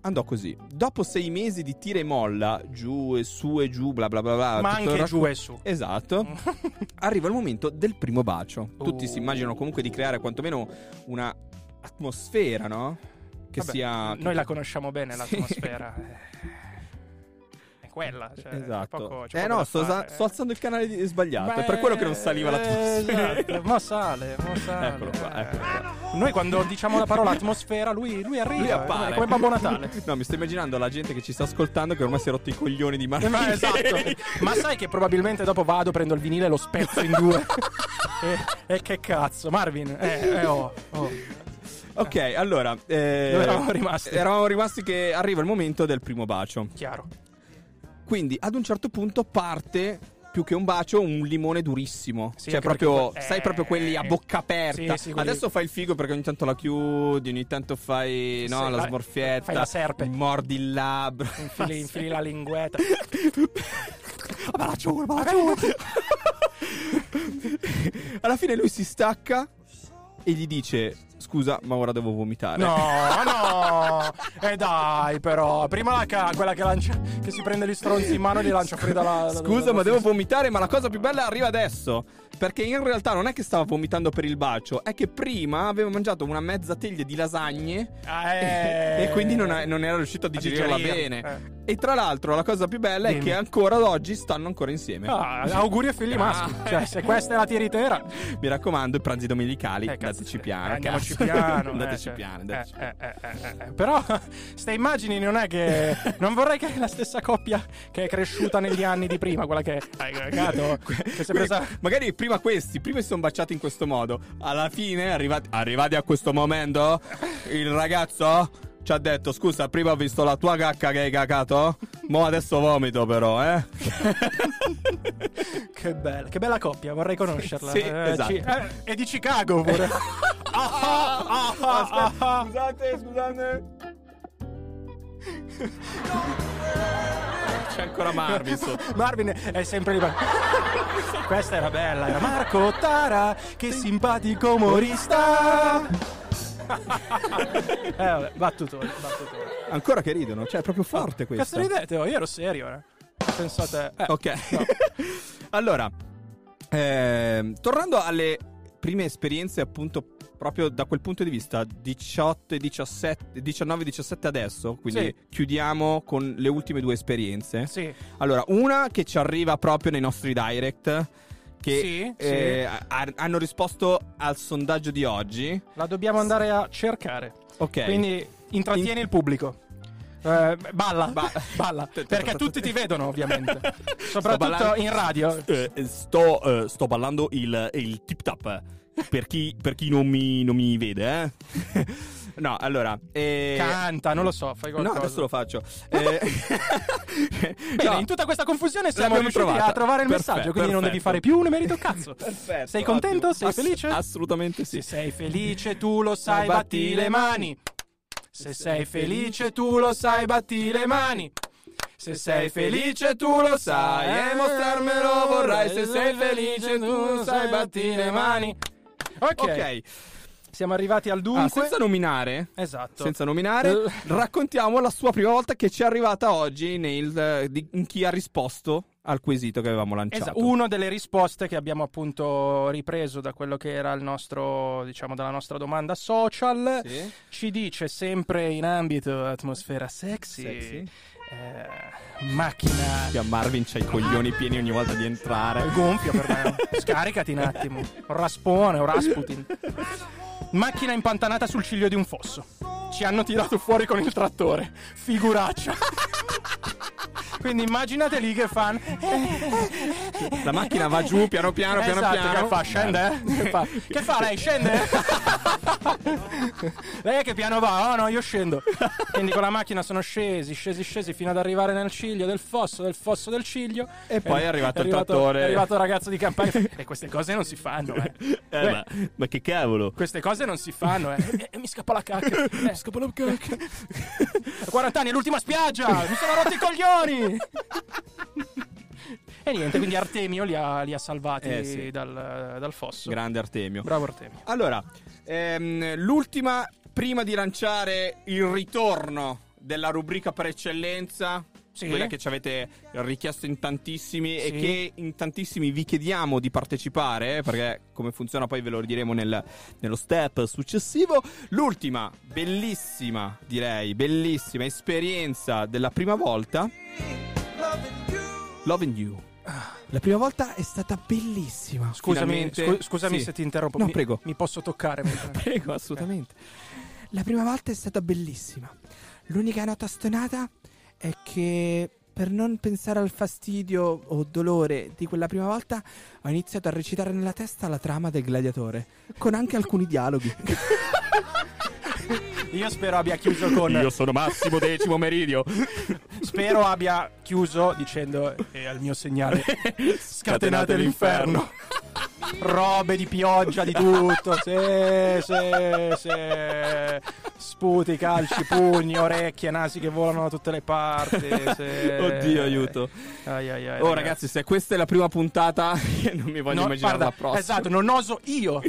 andò così. Dopo sei mesi di tira e molla, giù e su e giù, bla bla bla bla. Ma anche racco- giù e su. Esatto. Arriva il momento del primo bacio. Tutti Uh. si immaginano comunque di creare quantomeno una atmosfera, no? Che Vabbè, sia... Noi la conosciamo bene l'atmosfera. Quella. Cioè, Esatto. poco- c'è eh poco no, sto, fare. sto alzando il canale di- sbagliato. Beh, è per quello che non saliva l'atmosfera. Esatto, mo sale, mo sale. Eccolo qua, eccolo qua. Noi quando diciamo la parola atmosfera, lui, lui arriva. Lui appare. È come Babbo Natale. No, mi sto immaginando la gente che ci sta ascoltando che ormai si è rotto i coglioni di Marco. Ma esatto. Ma sai che probabilmente dopo vado, prendo il vinile e lo spezzo in due. e, e che cazzo, Marvin? Eh, eh, oh, oh. Ok, allora. eh, Dove eravamo rimasti? Eravamo rimasti che arriva il momento del primo bacio. Chiaro. Quindi ad un certo punto parte più che un bacio, un limone durissimo. Sì, cioè, proprio, perché- sai, proprio quelli a eh, bocca aperta. sì, sì, quelli- Adesso fai il figo perché ogni tanto la chiudi, ogni tanto fai no, la fai- smorfietta. fai la serpe. Mordi il labbro. Infili, infili la linguetta. La la giuro. Alla fine lui si stacca e gli dice: Scusa, ma ora devo vomitare. No, no. E dai, però. Prima la ca- quella che lancia. Che si prende gli stronzi in mano e li lancia fuori dalla. Scusa, ma devo vomitare. Ma la cosa più bella arriva adesso. Perché in realtà non è che stava vomitando per il bacio, è che prima aveva mangiato una mezza teglia di lasagne. Eh. E quindi non, è- non era riuscito a digerirla bene. E tra l'altro, la cosa più bella è Dimmi. che ancora ad oggi stanno ancora insieme. Ah, auguri ai figli Ah. maschi. Cioè, se questa è la tiritera. Mi raccomando, i pranzi domenicali, Eh, dateci piano. Eh, andiamoci Andateci piano. Andateci eh, piano, eh, andateci eh, eh, eh, eh. Però, ste immagini non è che. Non vorrei che la stessa coppia che è cresciuta negli anni di prima, quella che. Hai cagato. Che si è presa. Magari prima questi, prima si sono baciati in questo modo. Alla fine, arrivati, arrivati a questo momento, il ragazzo ci ha detto: Scusa, prima ho visto la tua cacca che hai cacato. Mo adesso vomito, però, eh. Che bella, che bella coppia, vorrei conoscerla. Sì, Eh, esatto. ci- eh, è di Chicago pure. Ah, ah, ah, ah. Scusate, scusate. C'è ancora Marvin sotto. Marvin è sempre lì. Questa era bella, era Marco Tara, che simpatico umorista. eh vabbè, battutone, battutone. Ancora che ridono, cioè è proprio forte questo. Cazzo ridete? Oh, io ero serio, eh. Pensate. Eh, Ok. allora, ehm, tornando alle prime esperienze, appunto, proprio da quel punto di vista, 18 e 17, 19 e 17 adesso, quindi Sì. chiudiamo con le ultime due esperienze. Sì. Allora, una che ci arriva proprio nei nostri direct. Che Sì, eh, ha- hanno risposto al sondaggio di oggi. La dobbiamo andare a cercare. Ok. Quindi intrattieni il pubblico. Eh, balla, balla, perché tutti ti vedono ovviamente, soprattutto in radio. Eh, sto, eh, sto ballando il, il tip tap. Per chi, per chi non, mi, non mi vede, eh. No, allora. eh, Canta, non lo so, fai No, qualcosa. adesso lo faccio. Eh, Bene, no. in tutta questa confusione siamo riusciti trovata. a trovare il Perfetto, messaggio, quindi non devi perfetto. fare più un merito cazzo. Perfetto, Sei contento? ottimo. Sei Ass- felice? assolutamente sì. Se sei felice tu lo sai, batti le mani. Se sei felice tu lo sai, batti le mani. Se sei felice tu lo sai e mostrarmelo vorrai. Se sei felice tu lo sai, batti le mani. Ok. Ok. Siamo arrivati al Ah, dunque. senza nominare, Esatto. senza nominare, raccontiamo la sua prima volta che ci è arrivata oggi nel, eh, di, in chi ha risposto al quesito che avevamo lanciato. Esatto, una delle risposte che abbiamo appunto ripreso da quello che era il nostro, diciamo, dalla nostra domanda social, Sì. ci dice sempre in ambito atmosfera sexy, Sexy. eh, macchina Che a Marvin c'ha i coglioni pieni ogni volta di entrare. gonfio per me, scaricati un attimo, un raspone, un Rasputin. Macchina impantanata sul ciglio di un fosso. Ci hanno tirato fuori con il trattore. Figuraccia. Quindi immaginate lì che fanno. La macchina va giù piano piano, piano Esatto, piano. Che fa? Scende? Che fa? Che fa lei? Scende? lei che piano va? Oh no, io scendo. Quindi con la macchina sono scesi, scesi, scesi fino ad arrivare nel ciglio del fosso, del fosso del ciglio. E poi è arrivato il trattore. È arrivato il ragazzo di campagna. e queste cose non si fanno, eh. Eh, Beh, ma, ma che cavolo? Queste cose non si fanno, eh. E, e mi scappa la cacca. Eh, scappa la cacca. A 40 anni è l'ultima spiaggia. Mi sono rotti i coglioni. E niente, quindi Artemio li ha, li ha salvati Eh, sì. dal, dal fosso. Grande Artemio. Bravo Artemio. Allora, ehm, l'ultima, prima di lanciare il ritorno della rubrica per eccellenza, Sì. quella che ci avete richiesto in tantissimi e Sì. che in tantissimi vi chiediamo di partecipare, eh, perché come funziona poi ve lo diremo nel- nello step successivo. L'ultima, bellissima, direi, bellissima esperienza della prima volta. Loving You. La prima volta è stata bellissima. Scusami, scu- scusami Sì. se ti interrompo. No, Mi- prego. Mi posso toccare? Prego, assolutamente. La prima volta è stata bellissima. L'unica nota stonata è che per non pensare al fastidio o dolore di quella prima volta ho iniziato a recitare nella testa la trama del gladiatore, con anche alcuni dialoghi. Io spero abbia chiuso con. sono Massimo Decimo Meridio. Spero abbia chiuso dicendo è al mio segnale. Scatenate l'inferno. Robe di pioggia, di tutto. Sì, sì, sì. Sputi, calci, pugni, orecchie, nasi che volano da tutte le parti. sì. Oddio, aiuto. Ai, ai, ai, Oh ragazzi, se questa è la prima puntata, non mi voglio No, immaginare guarda, la prossima. Esatto, non oso io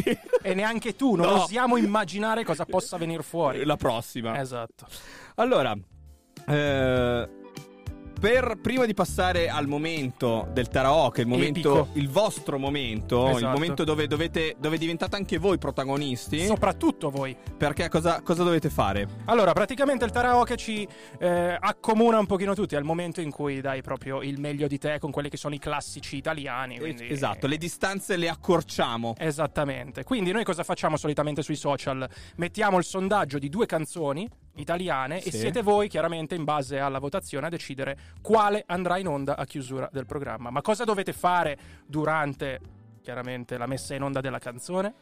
e neanche tu, non No. osiamo immaginare cosa possa venire fuori. La prossima. Esatto. Allora, eh, per prima di passare al momento del karaoke, il momento, il vostro momento, il Esatto. momento dove, dovete, dove diventate anche voi protagonisti. Soprattutto voi. Perché cosa, cosa dovete fare? Allora, praticamente il karaoke ci eh, accomuna un pochino tutti al momento in cui dai proprio il meglio di te con quelli che sono i classici italiani. Quindi... Esatto, le distanze le accorciamo. Esattamente. Quindi noi cosa facciamo solitamente sui social? Mettiamo il sondaggio di due canzoni italiane e Sì. siete voi chiaramente in base alla votazione a decidere quale andrà in onda a chiusura del programma. Ma cosa dovete fare durante chiaramente la messa in onda della canzone?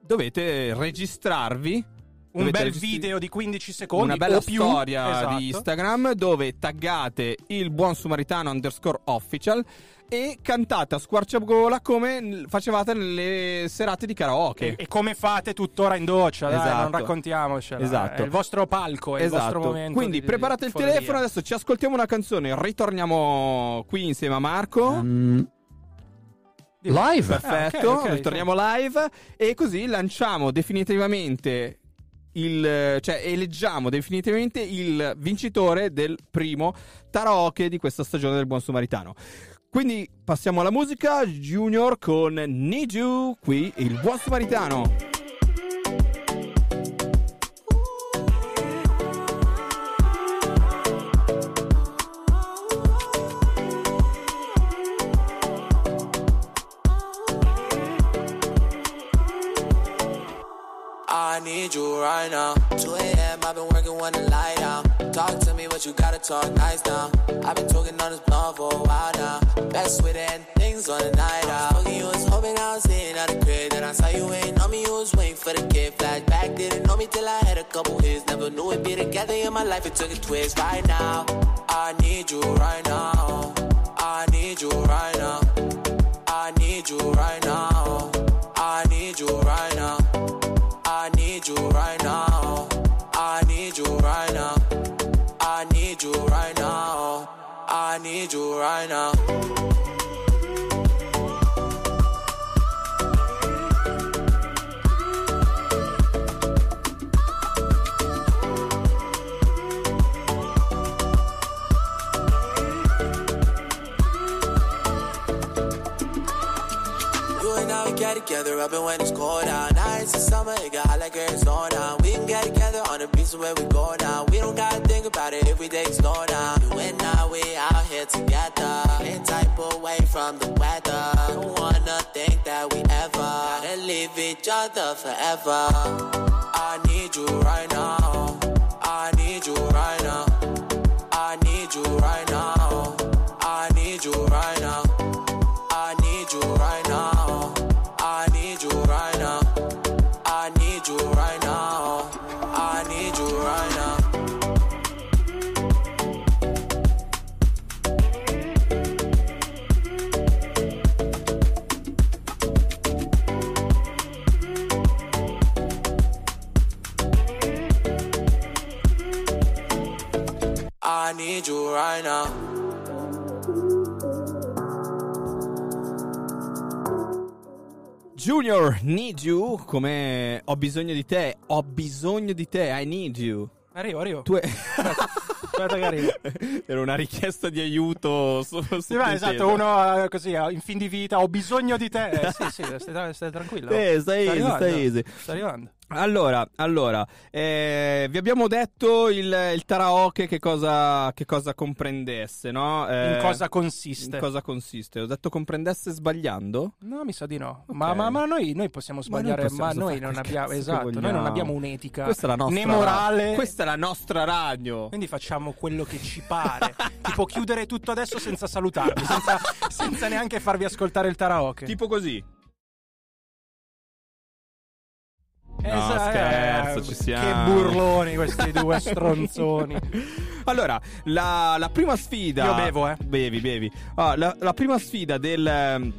Dovete registrarvi. Un dovete bel registri- video di 15 secondi Una bella più. storia Esatto. di Instagram dove taggate il buon sumaritano underscore official e cantate a squarciagola come facevate nelle serate di karaoke. E, e come fate tuttora in doccia, dai, Esatto. non raccontiamocela. Esatto. È il vostro palco, è il Esatto. vostro momento. Quindi di- preparate di il follia. telefono, adesso ci ascoltiamo una canzone, ritorniamo qui insieme a Marco. Live. Perfetto, Ah, ok, ok, ritorniamo live e così lanciamo definitivamente il cioè eleggiamo definitivamente il vincitore del primo karaoke di questa stagione del Buon Samaritano. Quindi passiamo alla musica Junior con Need You qui il Buon Samaritano. I need you right now. 2 a.m. I've been working when the light out. Talk to me, but you gotta talk nice now. I've been talking on this blunt for a while now. Best with it and things on the night out. Fucking you was hoping I was sitting out the crib. Then I saw you ain't on me, you was waiting for the kid. Flashback, didn't know me till I had a couple hits. Never knew we'd be together in my life. It took a twist right now. I need you right now. I need you right now. I need you right now. Right now. Get together up and when it's cold out. It's the summer, it got hot like Arizona. We can get together on the beach where we go now. We don't gotta think about it every day slow now. Each other forever. I need you right now. Right now. Junior, need you, come ho bisogno di te, ho bisogno di te, I need you. Arrivo, arrivo. Tu è... Aspetta che arrivo. Era una richiesta di aiuto. Su, Sì, ma esatto, uno eh, così eh, in fin di vita, ho bisogno di te. Eh, sì, sì, stai, stai tranquillo. Eh, stai Sta easy, stai easy. Sta arrivando. Allora, allora eh, vi abbiamo detto il, il karaoke che cosa, che cosa comprendesse, no? Eh, In cosa consiste? In cosa consiste? Ho detto comprendesse sbagliando? No, mi sa di no. Ma, ma- ma noi, noi possiamo sbagliare, ma noi, non abbiamo. Esatto, noi non abbiamo un'etica Questa è la nostra né morale. ra- Questa è la nostra radio. Quindi facciamo quello che ci pare. tipo chiudere tutto adesso senza salutarvi, senza, senza neanche farvi ascoltare il karaoke. Tipo così. No, Esatto, scherzo, ci siamo. Che burloni questi due stronzoni. Allora, la, la prima sfida. Io bevo, eh. Bevi, bevi. Ah, la, la prima sfida del,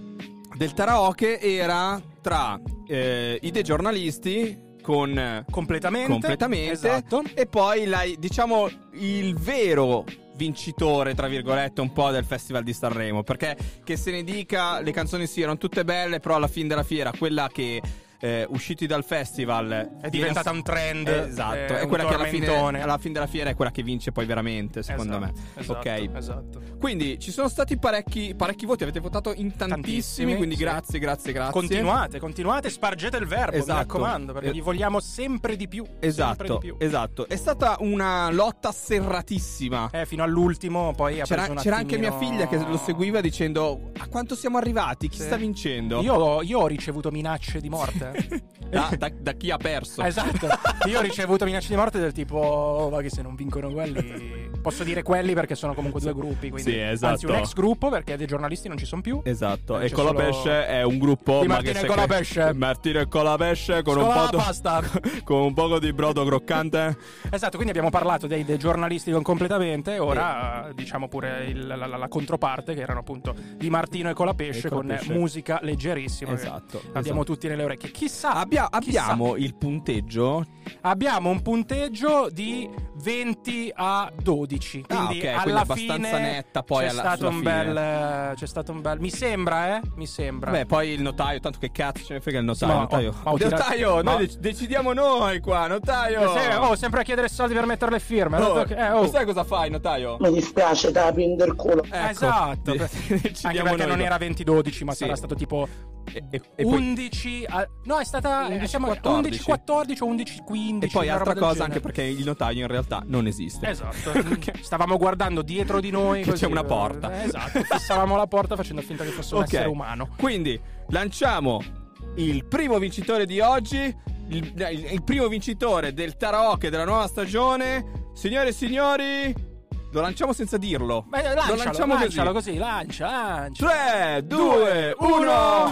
del karaoke era tra eh, i dei giornalisti con. Completamente. Completamente. Esatto. E poi, la, diciamo, il vero vincitore, tra virgolette, un po' del Festival di Sanremo. Perché che se ne dica, le canzoni sì, erano tutte belle, però alla fine della fiera, quella che eh, usciti dal festival È diventata un trend, esatto è è quella che alla fine, alla fine della fiera è quella che vince poi veramente secondo Esatto, me esatto, ok esatto. quindi ci sono stati parecchi, parecchi voti avete votato in tantissimi, Tantissimi, quindi sì. grazie grazie grazie Continuate, continuate, spargete il verbo, Esatto. mi raccomando, perché Eh. vi vogliamo sempre di più. Esatto, di più. esatto. È stata una lotta serratissima. Eh, fino all'ultimo, poi ha C'era, c'era anche mia figlia che lo seguiva dicendo a quanto siamo arrivati, chi Sì. sta vincendo? Io, io ho ricevuto minacce di morte. Da, da- da chi ha perso. esatto. Io ho ricevuto minacce di morte del tipo, oh, ma che se non vincono quelli. Posso dire quelli perché sono comunque due gruppi. Quindi, Sì, esatto. Anzi, un ex gruppo perché dei giornalisti non ci sono più. Esatto, Eh, e Colapesce solo- è un gruppo Di ma Martino e Colapesce. Martino e Colapesce con un, Scola po la di- pasta. con un poco di brodo croccante. Esatto, quindi abbiamo parlato dei, dei giornalisti con completamente. Ora eh, diciamo pure il- la, la- la controparte, che erano appunto di Martino e Colapesce, E con Colapesce. musica leggerissima. Esatto, Abbiamo esatto. tutti nelle orecchie. Chissà. Abbia- chissà. abbiamo il punteggio. Abbiamo un punteggio di 20 a 12. Ah, Quindi ok, alla quindi abbastanza fine netta poi c'è alla- stato un fine. bel. eh, C'è stato un bel. Mi sembra, eh? Mi sembra. Beh, poi il notaio, tanto che cazzo ce ne frega il notaio. Ma- notaio, ma ho tirato- notaio ma- noi dec- decidiamo noi qua, notaio. Eh, sì, oh, sempre a chiedere soldi per mettere le firme. Oh, che- eh, oh. Sai cosa fai, notaio? Mi dispiace, da prendere culo. Ecco, Esatto. de- Anche decidiamo perché noi non era 20-12, ma Sì. sarà stato tipo E, e- e poi- 11 a- No, è stata 11, siamo- 14. 11-14 o 11-15. E poi altra cosa, genere. anche perché il notaio in realtà non esiste. Esatto. Stavamo guardando dietro di noi. Così, c'è una porta. eh, Esatto. Fissavamo la porta facendo finta che fosse un Ok. essere umano. Quindi lanciamo il primo vincitore di oggi. Il, il- il primo vincitore del karaoke della nuova stagione. Signore e signori, lo lanciamo senza dirlo. Beh, lo lancialo, lanciamo lancialo così. così. Lancia, lancia. 3, 2, 1.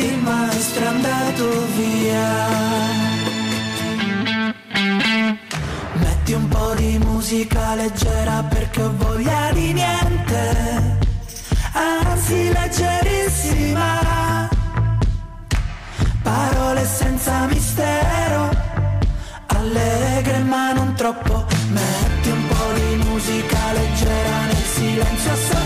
il maestro è andato via. Metti un po' di musica leggera perché ho voglia di niente, anzi leggerissima. Parole senza mistero, allegre ma non troppo. Metti un po' di musica leggera nel silenzio assordante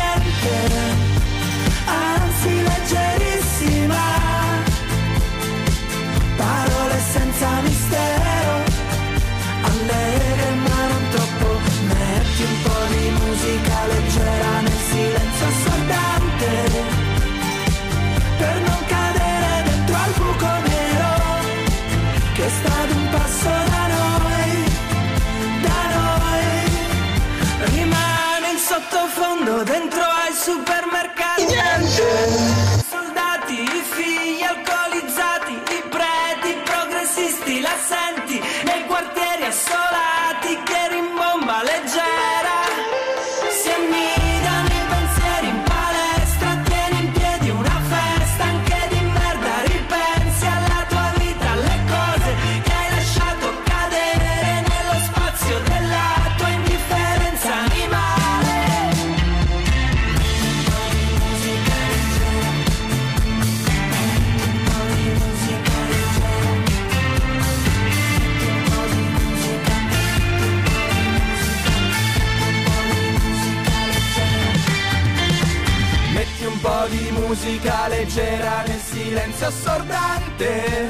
dentro musica leggera nel silenzio assordante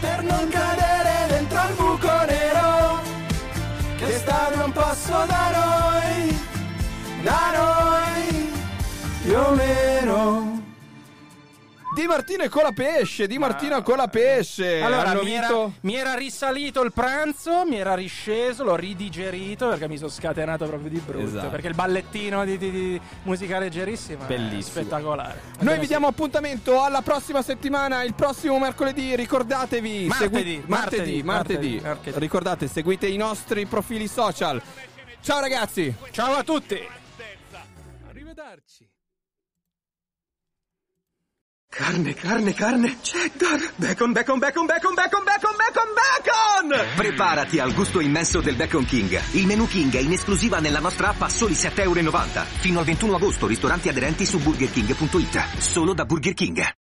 per non cadere dentro al buco nero che sta un passo da noi, da noi, più o meno. Di Martino e Colapesce, Di Martino e Colapesce. Allora, Hanno mi era, vinto- mi era risalito il pranzo, mi era risceso, l'ho ridigerito perché mi sono scatenato proprio di brutto. Esatto. Perché il ballettino di, di- di musica leggerissima Bellissimo. è spettacolare. Noi vi diamo appuntamento alla prossima settimana, il prossimo mercoledì. Ricordatevi, Martedì, segui- martedì, martedì, martedì. martedì. Ricordate, seguite i nostri profili social. Ciao ragazzi. Ciao a tutti. Arrivederci. Carne, carne, carne, cheddar, bacon, bacon, bacon, bacon, bacon, bacon, bacon, bacon! Preparati al gusto immenso del Bacon King. Il menù King è in esclusiva nella nostra app a soli 7,90 euro. Fino al 21 agosto, ristoranti aderenti su burgerking.it. Solo da Burger King.